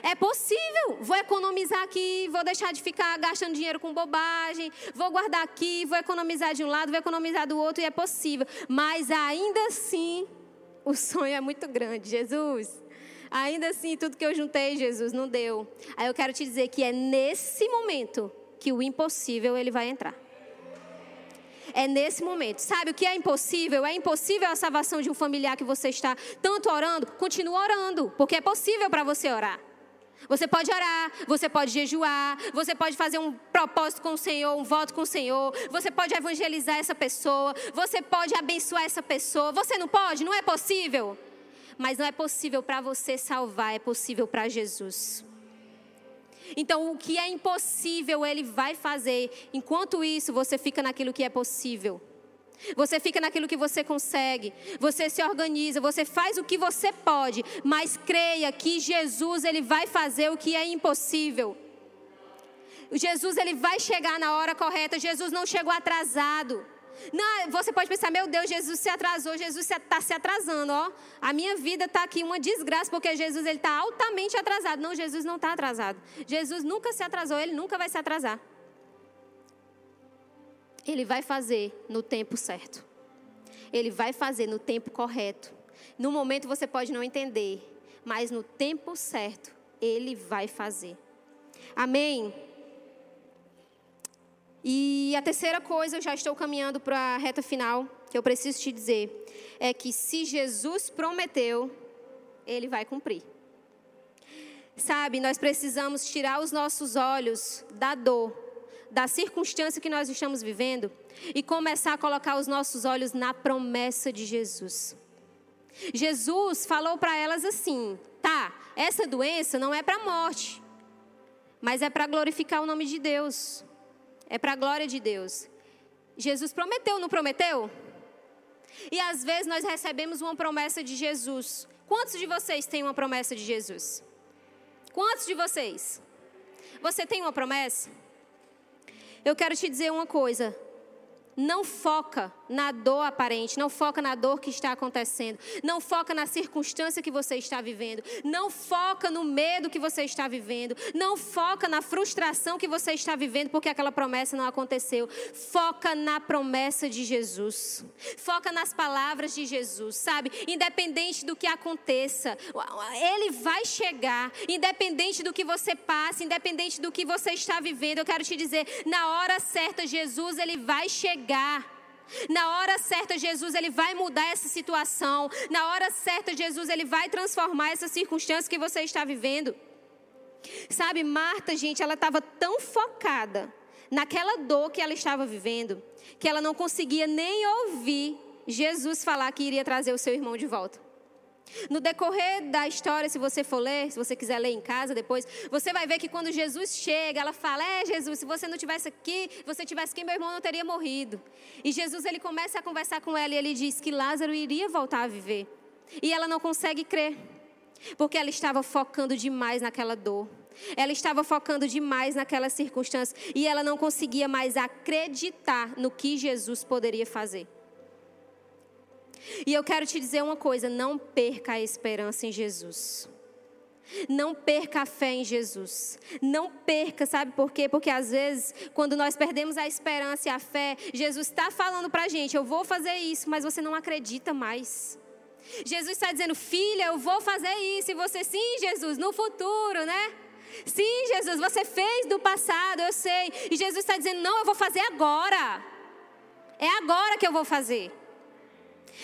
É possível. Vou economizar aqui, vou deixar de ficar gastando dinheiro com bobagem, vou guardar aqui, vou economizar de um lado, vou economizar do outro, e é possível. Mas ainda assim, o sonho é muito grande. Jesus, ainda assim, tudo que eu juntei, Jesus, não deu. Aí eu quero te dizer que é nesse momento que o impossível ele vai entrar. É nesse momento. Sabe o que é impossível? É impossível a salvação de um familiar que você está tanto orando. Continua orando, porque é possível para você orar. Você pode orar, você pode jejuar, você pode fazer um propósito com o Senhor, um voto com o Senhor, você pode evangelizar essa pessoa, você pode abençoar essa pessoa. Você não pode? Não é possível? Mas não é possível para você salvar, é possível para Jesus. Então, o que é impossível, Ele vai fazer. Enquanto isso, você fica naquilo que é possível. Você fica naquilo que você consegue, você se organiza, você faz o que você pode, mas creia que Jesus ele vai fazer o que é impossível. Jesus ele vai chegar na hora correta. Jesus não chegou atrasado. Não, você pode pensar, meu Deus, Jesus se atrasou, Jesus está se atrasando, ó. A minha vida está aqui uma desgraça porque Jesus ele está altamente atrasado. Não, Jesus não está atrasado. Jesus nunca se atrasou, ele nunca vai se atrasar. Ele vai fazer no tempo certo. Ele vai fazer no tempo correto. No momento você pode não entender, mas no tempo certo, ele vai fazer. Amém? E a terceira coisa, eu já estou caminhando para a reta final, que eu preciso te dizer, é que se Jesus prometeu, ele vai cumprir. Sabe, nós precisamos tirar os nossos olhos da dor da circunstância que nós estamos vivendo e começar a colocar os nossos olhos na promessa de Jesus. Jesus falou para elas assim: tá, essa doença não é para a morte, mas é para glorificar o nome de Deus, é para a glória de Deus. Jesus prometeu, não prometeu? E às vezes nós recebemos uma promessa de Jesus. Quantos de vocês têm uma promessa de Jesus? Quantos de vocês? Você tem uma promessa? Eu quero te dizer uma coisa. Não foca na dor aparente, não foca na dor que está acontecendo, não foca na circunstância que você está vivendo, não foca no medo que você está vivendo, não foca na frustração que você está vivendo porque aquela promessa não aconteceu. Foca na promessa de Jesus. Foca nas palavras de Jesus, sabe? Independente do que aconteça, ele vai chegar, independente do que você passe, independente do que você está vivendo. Eu quero te dizer, na hora certa Jesus ele vai chegar. Na hora certa, Jesus ele vai mudar essa situação. Na hora certa, Jesus ele vai transformar essa circunstância que você está vivendo. Sabe, Marta, gente, ela estava tão focada naquela dor que ela estava vivendo, que ela não conseguia nem ouvir Jesus falar que iria trazer o seu irmão de volta. No decorrer da história, se você for ler, se você quiser ler em casa depois, você vai ver que quando Jesus chega, ela fala: É, Jesus, se você não tivesse aqui, você tivesse aqui, meu irmão não teria morrido. E Jesus ele começa a conversar com ela e ele diz que Lázaro iria voltar a viver. E ela não consegue crer, porque ela estava focando demais naquela dor. Ela estava focando demais naquela circunstância e ela não conseguia mais acreditar no que Jesus poderia fazer. E eu quero te dizer uma coisa: não perca a esperança em Jesus. Não perca a fé em Jesus. Não perca, sabe por quê? Porque às vezes, quando nós perdemos a esperança e a fé, Jesus está falando para a gente: eu vou fazer isso, mas você não acredita mais. Jesus está dizendo: filha, eu vou fazer isso. E você, sim, Jesus, no futuro, né? Sim, Jesus, você fez do passado, eu sei. E Jesus está dizendo: não, eu vou fazer agora. É agora que eu vou fazer.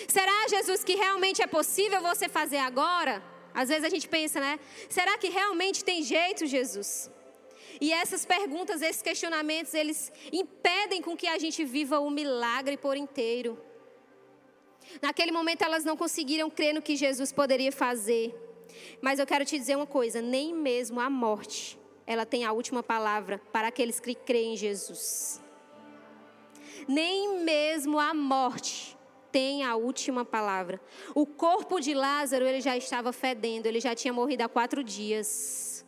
Será, Jesus, que realmente é possível você fazer agora? Às vezes a gente pensa, né? Será que realmente tem jeito, Jesus? E essas perguntas, esses questionamentos, eles impedem com que a gente viva o milagre por inteiro. Naquele momento elas não conseguiram crer no que Jesus poderia fazer. Mas eu quero te dizer uma coisa: nem mesmo a morte, ela tem a última palavra para aqueles que creem em Jesus. Nem mesmo a morte tem a última palavra. O corpo de Lázaro ele já estava fedendo, ele já tinha morrido há quatro dias.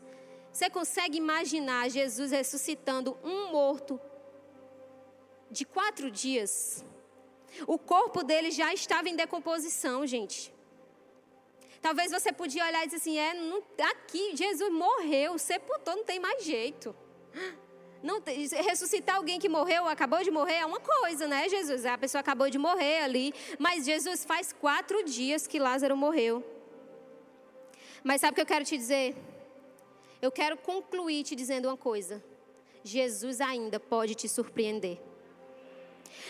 Você consegue imaginar Jesus ressuscitando um morto de quatro dias? O corpo dele já estava em decomposição, gente. Talvez você podia olhar e dizer assim: é, não, aqui Jesus morreu, sepultou, não tem mais jeito. Não, ressuscitar alguém que morreu, acabou de morrer, é uma coisa, né, Jesus? A pessoa acabou de morrer ali. Mas Jesus faz quatro dias que Lázaro morreu. Mas sabe o que eu quero te dizer? Eu quero concluir te dizendo uma coisa. Jesus ainda pode te surpreender.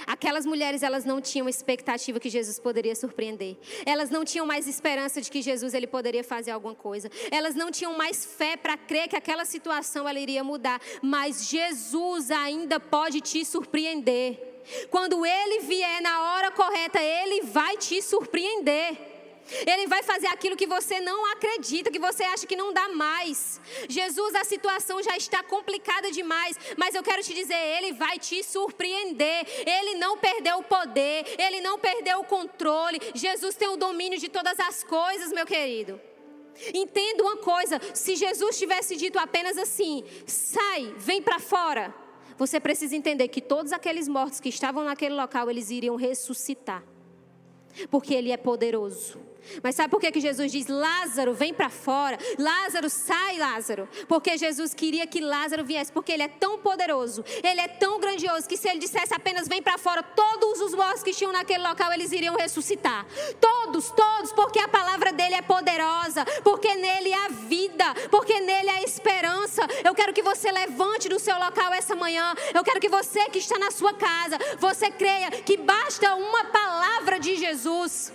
Aquelas mulheres, elas não tinham expectativa que Jesus poderia surpreender. Elas não tinham mais esperança de que Jesus ele poderia fazer alguma coisa. Elas não tinham mais fé para crer que aquela situação ela iria mudar. Mas Jesus ainda pode te surpreender. Quando ele vier na hora correta, ele vai te surpreender. Ele vai fazer aquilo que você não acredita, que você acha que não dá mais. Jesus, a situação já está complicada demais, mas eu quero te dizer, ele vai te surpreender. Ele não perdeu o poder, ele não perdeu o controle. Jesus tem o domínio de todas as coisas, meu querido. Entenda uma coisa: se Jesus tivesse dito apenas assim, sai, vem para fora, você precisa entender que todos aqueles mortos que estavam naquele local, eles iriam ressuscitar, porque Ele é poderoso. Mas sabe por que, que Jesus diz: Lázaro, vem para fora? Lázaro, sai, Lázaro. Porque Jesus queria que Lázaro viesse, porque ele é tão poderoso, ele é tão grandioso, que se ele dissesse apenas vem para fora, todos os mortos que tinham naquele local eles iriam ressuscitar. Todos, todos, porque a palavra dele é poderosa, porque nele há vida, porque nele há esperança. Eu quero que você levante do seu local essa manhã. Eu quero que você que está na sua casa, você creia que basta uma palavra de Jesus.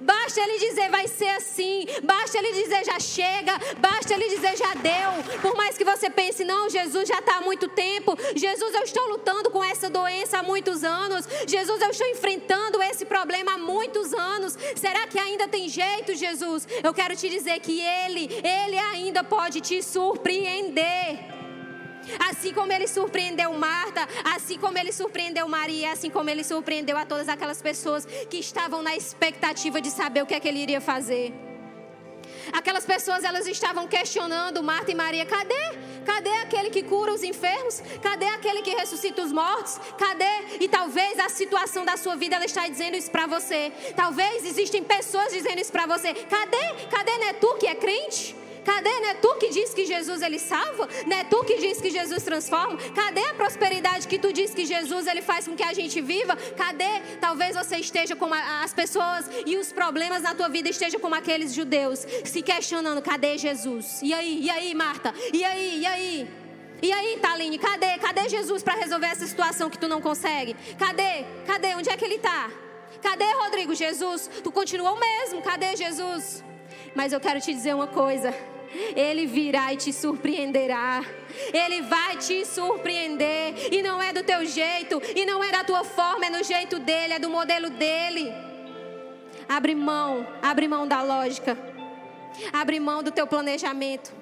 Basta ele dizer vai ser assim, basta ele dizer já chega, basta ele dizer já deu. Por mais que você pense, não, Jesus já está há muito tempo, Jesus, eu estou lutando com essa doença há muitos anos, Jesus, eu estou enfrentando esse problema há muitos anos. Será que ainda tem jeito, Jesus? Eu quero te dizer que Ele, Ele ainda pode te surpreender. Assim como ele surpreendeu Marta, assim como ele surpreendeu Maria, assim como ele surpreendeu a todas aquelas pessoas que estavam na expectativa de saber o que é que ele iria fazer. Aquelas pessoas elas estavam questionando Marta e Maria: cadê? Cadê aquele que cura os enfermos? Cadê aquele que ressuscita os mortos? Cadê? E talvez a situação da sua vida ela está dizendo isso para você. Talvez existem pessoas dizendo isso para você. Cadê? Cadê não é tu que é crente? Cadê? Não é tu que diz que Jesus ele salva? Não é tu que diz que Jesus transforma? Cadê a prosperidade que tu diz que Jesus ele faz com que a gente viva? Cadê? Talvez você esteja como as pessoas e os problemas na tua vida estejam como aqueles judeus, se questionando: cadê Jesus? E aí? E aí, Marta? E aí? E aí? E aí, Taline, cadê? Cadê Jesus para resolver essa situação que tu não consegue? Cadê? Cadê? Onde é que ele está? Cadê Rodrigo? Jesus? Tu continua o mesmo. Cadê Jesus? Mas eu quero te dizer uma coisa. Ele virá e te surpreenderá. Ele vai te surpreender. E não é do teu jeito, e não é da tua forma, é no jeito dele, é do modelo dele. Abre mão, abre mão da lógica. Abre mão do teu planejamento.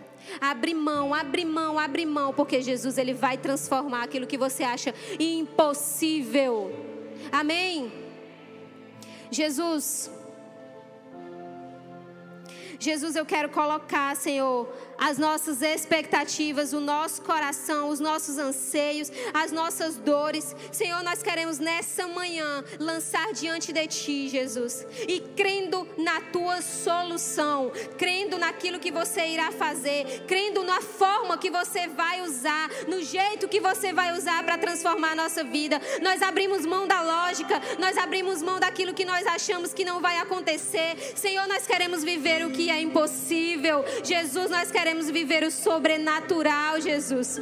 Abre mão, abre mão, abre mão, porque Jesus ele vai transformar aquilo que você acha impossível. Amém. Jesus, Jesus, eu quero colocar, Senhor, as nossas expectativas, o nosso coração, os nossos anseios, as nossas dores. Senhor, nós queremos nessa manhã lançar diante de Ti, Jesus, e crendo na Tua solução, crendo naquilo que você irá fazer, crendo na forma que você vai usar, no jeito que você vai usar para transformar a nossa vida. Nós abrimos mão da lógica, nós abrimos mão daquilo que nós achamos que não vai acontecer. Senhor, nós queremos viver o que é impossível. Jesus, nós queremos viver o sobrenatural, Jesus.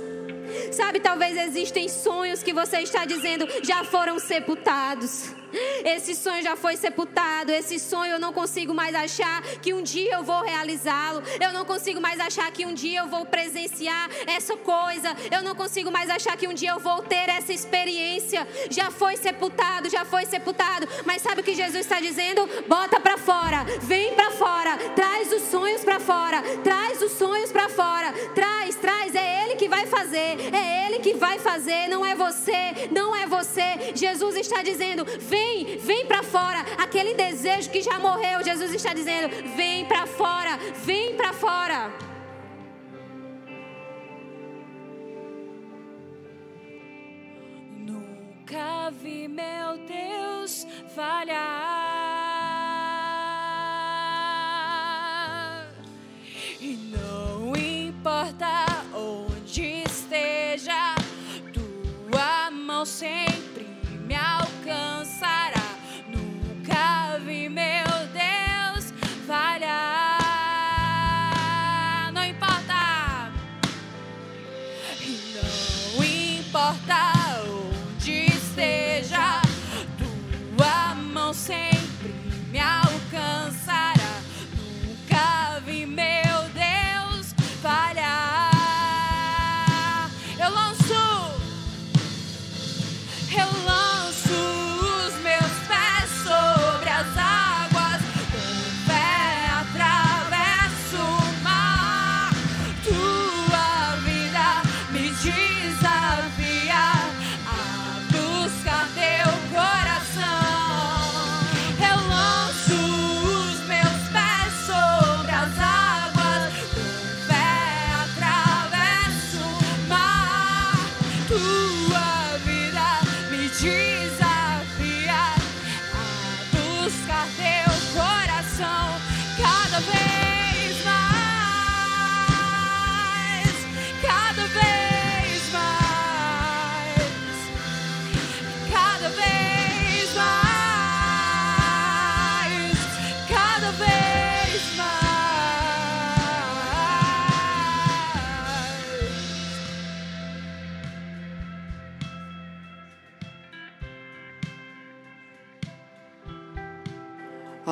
Sabe, talvez existem sonhos que você está dizendo já foram sepultados. Esse sonho já foi sepultado. Esse sonho eu não consigo mais achar que um dia eu vou realizá-lo. Eu não consigo mais achar que um dia eu vou presenciar essa coisa. Eu não consigo mais achar que um dia eu vou ter essa experiência. Já foi sepultado, já foi sepultado. Mas sabe o que Jesus está dizendo? Bota para fora, vem para fora, traz os sonhos para fora, traz os sonhos para fora, traz, traz. É Ele que vai fazer é Ele que vai fazer, não é você, não é você. Jesus está dizendo: vem, vem para fora. Aquele desejo que já morreu, Jesus está dizendo: vem para fora, vem para fora. Nunca vi meu Deus falhar. sempre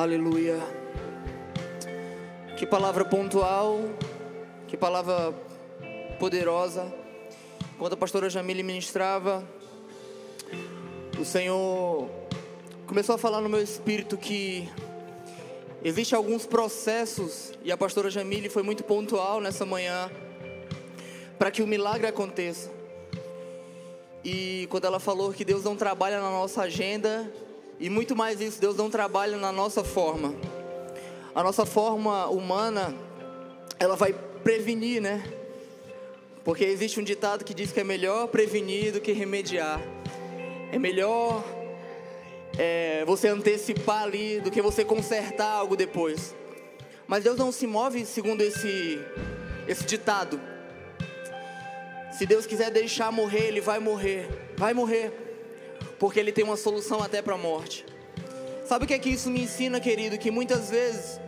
Aleluia. Que palavra pontual, que palavra poderosa. Quando a pastora Jamile ministrava, o Senhor começou a falar no meu espírito que existem alguns processos, e a pastora Jamile foi muito pontual nessa manhã, para que o milagre aconteça. E quando ela falou que Deus não trabalha na nossa agenda, e muito mais isso, Deus não trabalha na nossa forma. A nossa forma humana, ela vai prevenir, né? Porque existe um ditado que diz que é melhor prevenir do que remediar. É melhor é, você antecipar ali do que você consertar algo depois. Mas Deus não se move segundo esse, esse ditado. Se Deus quiser deixar morrer, Ele vai morrer. Vai morrer porque Ele tem uma solução até para a morte. Sabe o que é que isso me ensina, querido? Que muitas vezes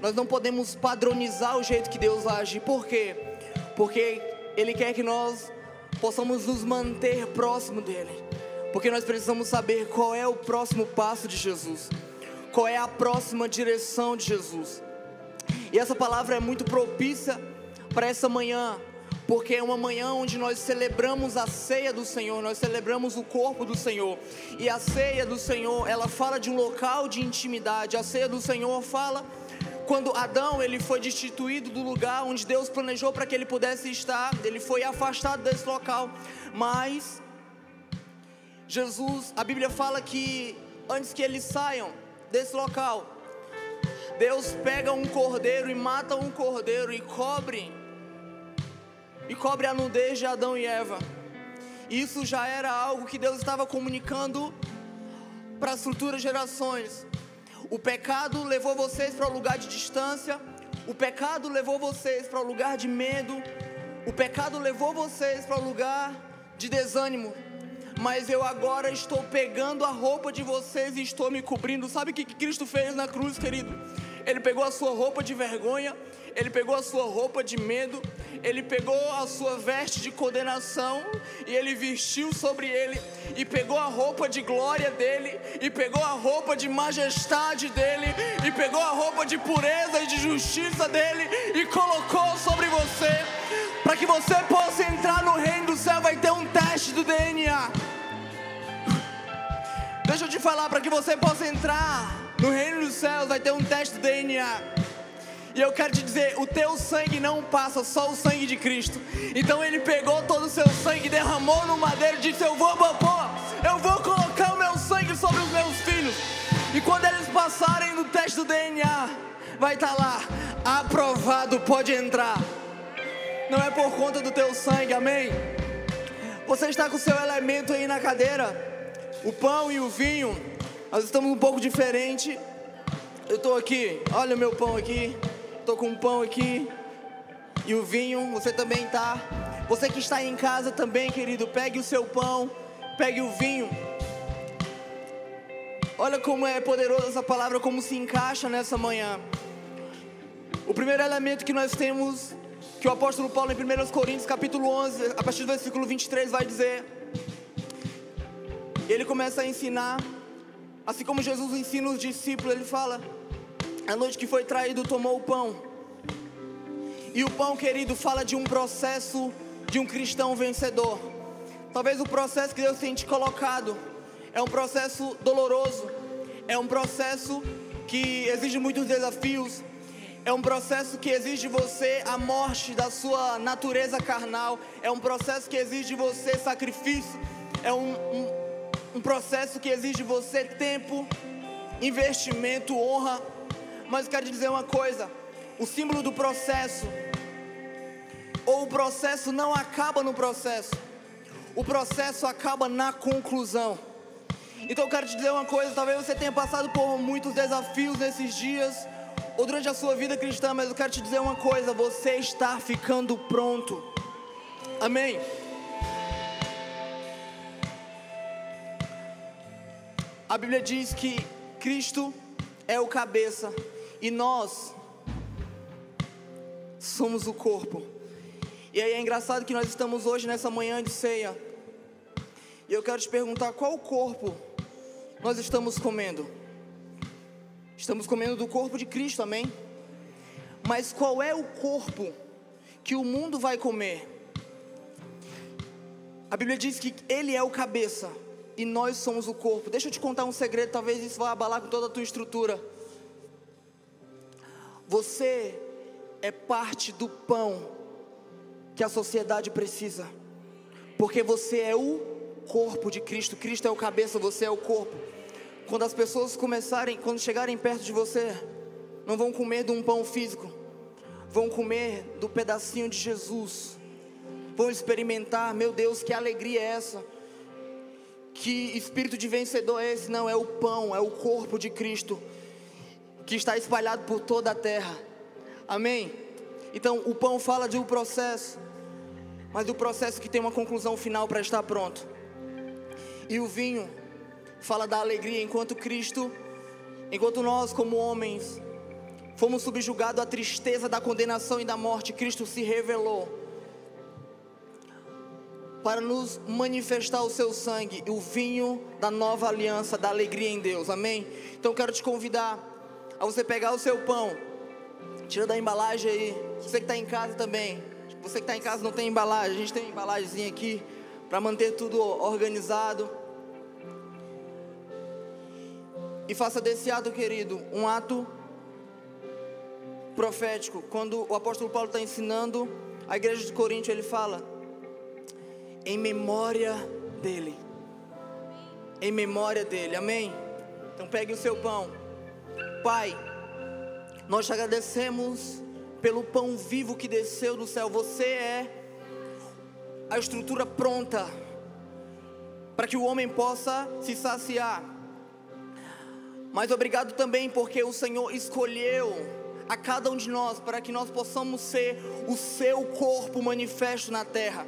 nós não podemos padronizar o jeito que Deus age. Por quê? Porque Ele quer que nós possamos nos manter próximo dEle. Porque nós precisamos saber qual é o próximo passo de Jesus, qual é a próxima direção de Jesus. E essa palavra é muito propícia para essa manhã, porque é uma manhã onde nós celebramos a ceia do Senhor, nós celebramos o corpo do Senhor. E a ceia do Senhor, ela fala de um local de intimidade. A ceia do Senhor fala quando Adão ele foi destituído do lugar onde Deus planejou para que ele pudesse estar, ele foi afastado desse local. Mas Jesus, a Bíblia fala que antes que eles saiam desse local, Deus pega um cordeiro e mata um cordeiro e cobre e cobre a nudez de Adão e Eva. Isso já era algo que Deus estava comunicando para as futuras gerações. O pecado levou vocês para o um lugar de distância, o pecado levou vocês para o um lugar de medo, o pecado levou vocês para o um lugar de desânimo. Mas eu agora estou pegando a roupa de vocês e estou me cobrindo. Sabe o que Cristo fez na cruz, querido? Ele pegou a sua roupa de vergonha, ele pegou a sua roupa de medo, ele pegou a sua veste de condenação e ele vestiu sobre ele, e pegou a roupa de glória dele, e pegou a roupa de majestade dele, e pegou a roupa de pureza e de justiça dele, e colocou sobre você, para que você possa entrar no reino do céu. Vai ter um teste do DNA. Deixa eu te falar, para que você possa entrar no reino dos céus, vai ter um teste do DNA. E eu quero te dizer, o teu sangue não passa, só o sangue de Cristo. Então ele pegou todo o seu sangue, derramou no madeiro e disse: Eu vou pôr, eu vou colocar o meu sangue sobre os meus filhos. E quando eles passarem no teste do DNA, vai estar tá lá, aprovado, pode entrar. Não é por conta do teu sangue, amém? Você está com o seu elemento aí na cadeira, o pão e o vinho. Nós estamos um pouco diferente. Eu estou aqui, olha o meu pão aqui. Estou com o pão aqui e o vinho. Você também está. Você que está em casa também, querido, pegue o seu pão, pegue o vinho. Olha como é poderosa essa palavra, como se encaixa nessa manhã. O primeiro elemento que nós temos, que o apóstolo Paulo em 1 Coríntios capítulo 11, a partir do versículo 23 vai dizer, ele começa a ensinar, assim como Jesus ensina os discípulos, ele fala, a noite que foi traído tomou o pão, e o pão, querido, fala de um processo de um cristão vencedor. Talvez o processo que Deus tem te colocado é um processo doloroso, é um processo que exige muitos desafios, é um processo que exige de você a morte da sua natureza carnal, é um processo que exige de você sacrifício, é um, um, um processo que exige você tempo, investimento, honra. Mas quero te dizer uma coisa: o símbolo do processo, ou o processo não acaba no processo, o processo acaba na conclusão. Então eu quero te dizer uma coisa: talvez você tenha passado por muitos desafios nesses dias, ou durante a sua vida cristã, mas eu quero te dizer uma coisa: você está ficando pronto. Amém. A Bíblia diz que Cristo é o cabeça e nós somos o corpo. E aí é engraçado que nós estamos hoje nessa manhã de ceia. E eu quero te perguntar qual corpo nós estamos comendo? Estamos comendo do corpo de Cristo, amém? Mas qual é o corpo que o mundo vai comer? A Bíblia diz que Ele é o cabeça e nós somos o corpo. Deixa eu te contar um segredo, talvez isso vá abalar com toda a tua estrutura. Você é parte do pão que a sociedade precisa, porque você é o corpo de Cristo. Cristo é o cabeça, você é o corpo. Quando as pessoas começarem, quando chegarem perto de você, não vão comer de um pão físico, vão comer do pedacinho de Jesus. Vão experimentar, meu Deus, que alegria é essa? Que espírito de vencedor é esse? Não, é o pão, é o corpo de Cristo que está espalhado por toda a terra. Amém? Então, o pão fala de um processo, mas do processo que tem uma conclusão final para estar pronto. E o vinho fala da alegria enquanto Cristo, enquanto nós, como homens, fomos subjugados à tristeza da condenação e da morte, Cristo se revelou para nos manifestar o seu sangue, o vinho da nova aliança, da alegria em Deus, amém? Então quero te convidar a você pegar o seu pão, tira da embalagem aí, você que está em casa também, você que está em casa não tem embalagem, a gente tem uma embalagemzinha aqui para manter tudo organizado. E faça desse ato, querido, um ato profético. Quando o apóstolo Paulo está ensinando a igreja de Corinto, ele fala: em memória dele. Em memória dele, amém? Então pegue o seu pão. Pai, nós te agradecemos pelo pão vivo que desceu do céu. Você é a estrutura pronta para que o homem possa se saciar. Mas obrigado também porque o Senhor escolheu a cada um de nós para que nós possamos ser o seu corpo manifesto na terra.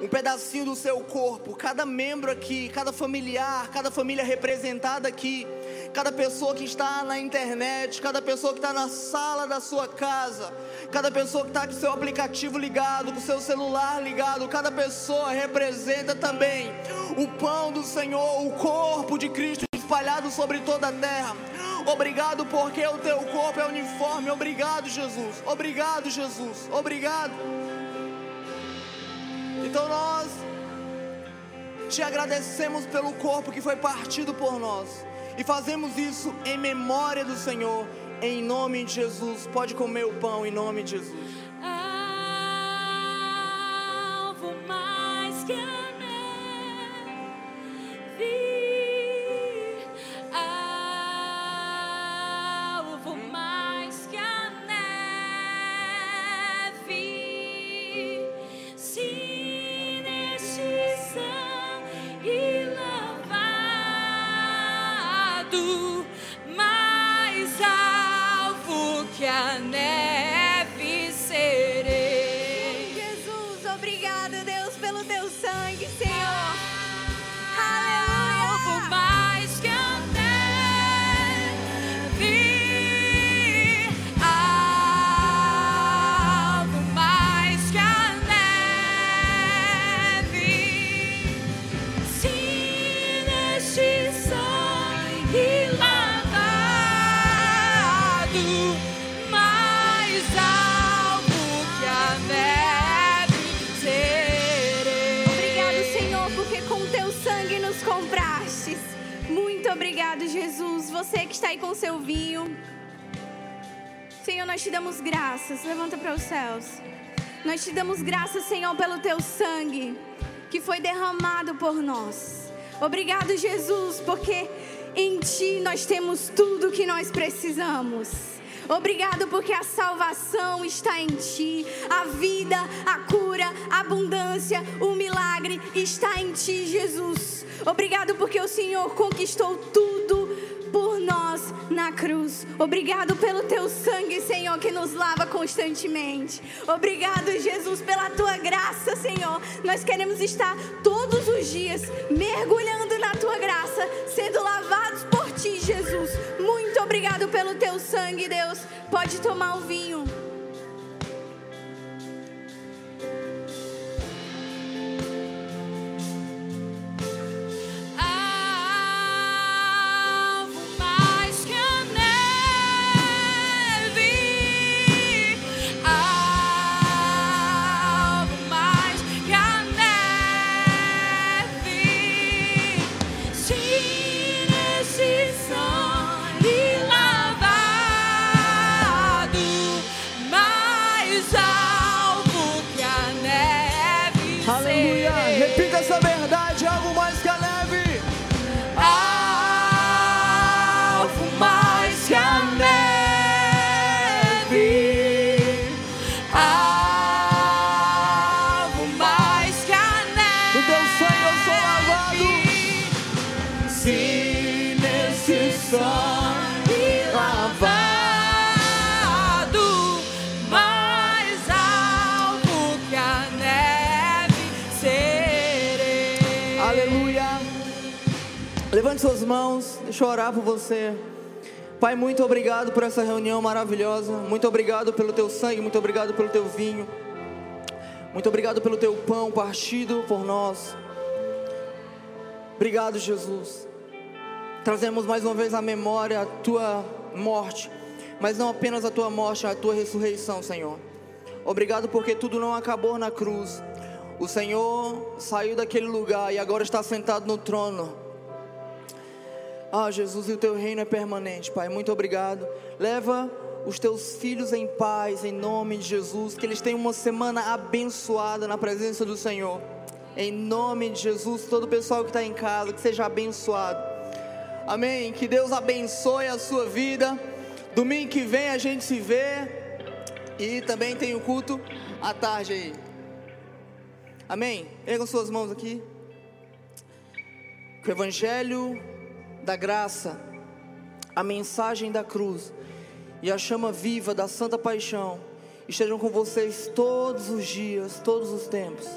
Um pedacinho do seu corpo, cada membro aqui, cada familiar, cada família representada aqui, cada pessoa que está na internet, cada pessoa que está na sala da sua casa, cada pessoa que está com seu aplicativo ligado, com seu celular ligado, cada pessoa representa também o pão do Senhor, o corpo de Cristo espalhado sobre toda a terra. Obrigado porque o teu corpo é uniforme. Obrigado, Jesus. Obrigado, Jesus. Obrigado. Então nós te agradecemos pelo corpo que foi partido por nós. E fazemos isso em memória do Senhor, em nome de Jesus. Pode comer o pão em nome de Jesus. Alvo mais que damos graças. Levanta para os céus. Nós te damos graças, Senhor, pelo teu sangue que foi derramado por nós. Obrigado, Jesus, porque em ti nós temos tudo que nós precisamos. Obrigado porque a salvação está em ti, a vida, a cura, a abundância, o milagre está em ti, Jesus. Obrigado porque o Senhor conquistou tudo cruz. Obrigado pelo teu sangue, Senhor, que nos lava constantemente. Obrigado, Jesus, pela tua graça, Senhor. Nós queremos estar todos os dias mergulhando na tua graça, sendo lavados por ti, Jesus. Muito obrigado pelo teu sangue, Deus. Pode tomar o vinho. Você. Pai, muito obrigado por essa reunião maravilhosa. Muito obrigado pelo teu sangue, muito obrigado pelo teu vinho. Muito obrigado pelo teu pão partido por nós. Obrigado, Jesus. Trazemos mais uma vez à memória a tua morte, mas não apenas a tua morte, a tua ressurreição, Senhor. Obrigado porque tudo não acabou na cruz. O Senhor saiu daquele lugar e agora está sentado no trono. Ah, Jesus, e o teu reino é permanente, Pai. Muito obrigado. Leva os teus filhos em paz, em nome de Jesus. Que eles tenham uma semana abençoada na presença do Senhor. Em nome de Jesus, todo o pessoal que está em casa, que seja abençoado. Amém. Que Deus abençoe a sua vida. Domingo que vem a gente se vê. E também tem o culto à tarde aí. Amém? Ergam suas mãos aqui. Que o Evangelho da graça, a mensagem da cruz e a chama viva da Santa Paixão estejam com vocês todos os dias, todos os tempos,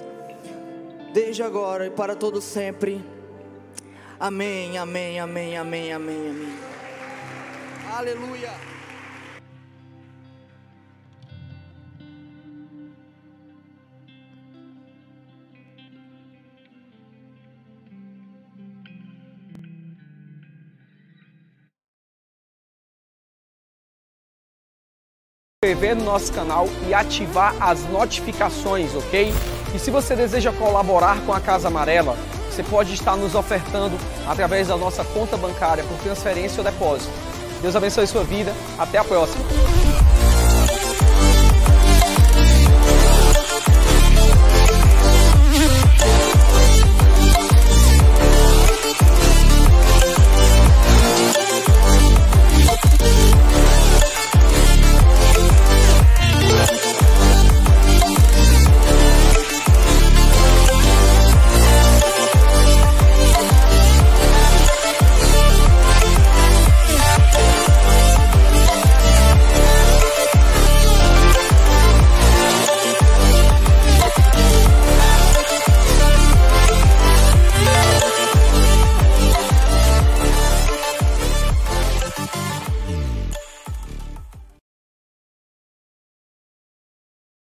desde agora e para todo sempre. Amém, amém, amém, amém, amém, amém. Aleluia. Inscrever no nosso canal e ativar as notificações, ok? E se você deseja colaborar com a Casa Amarela, você pode estar nos ofertando através da nossa conta bancária por transferência ou depósito. Deus abençoe sua vida. Até a próxima.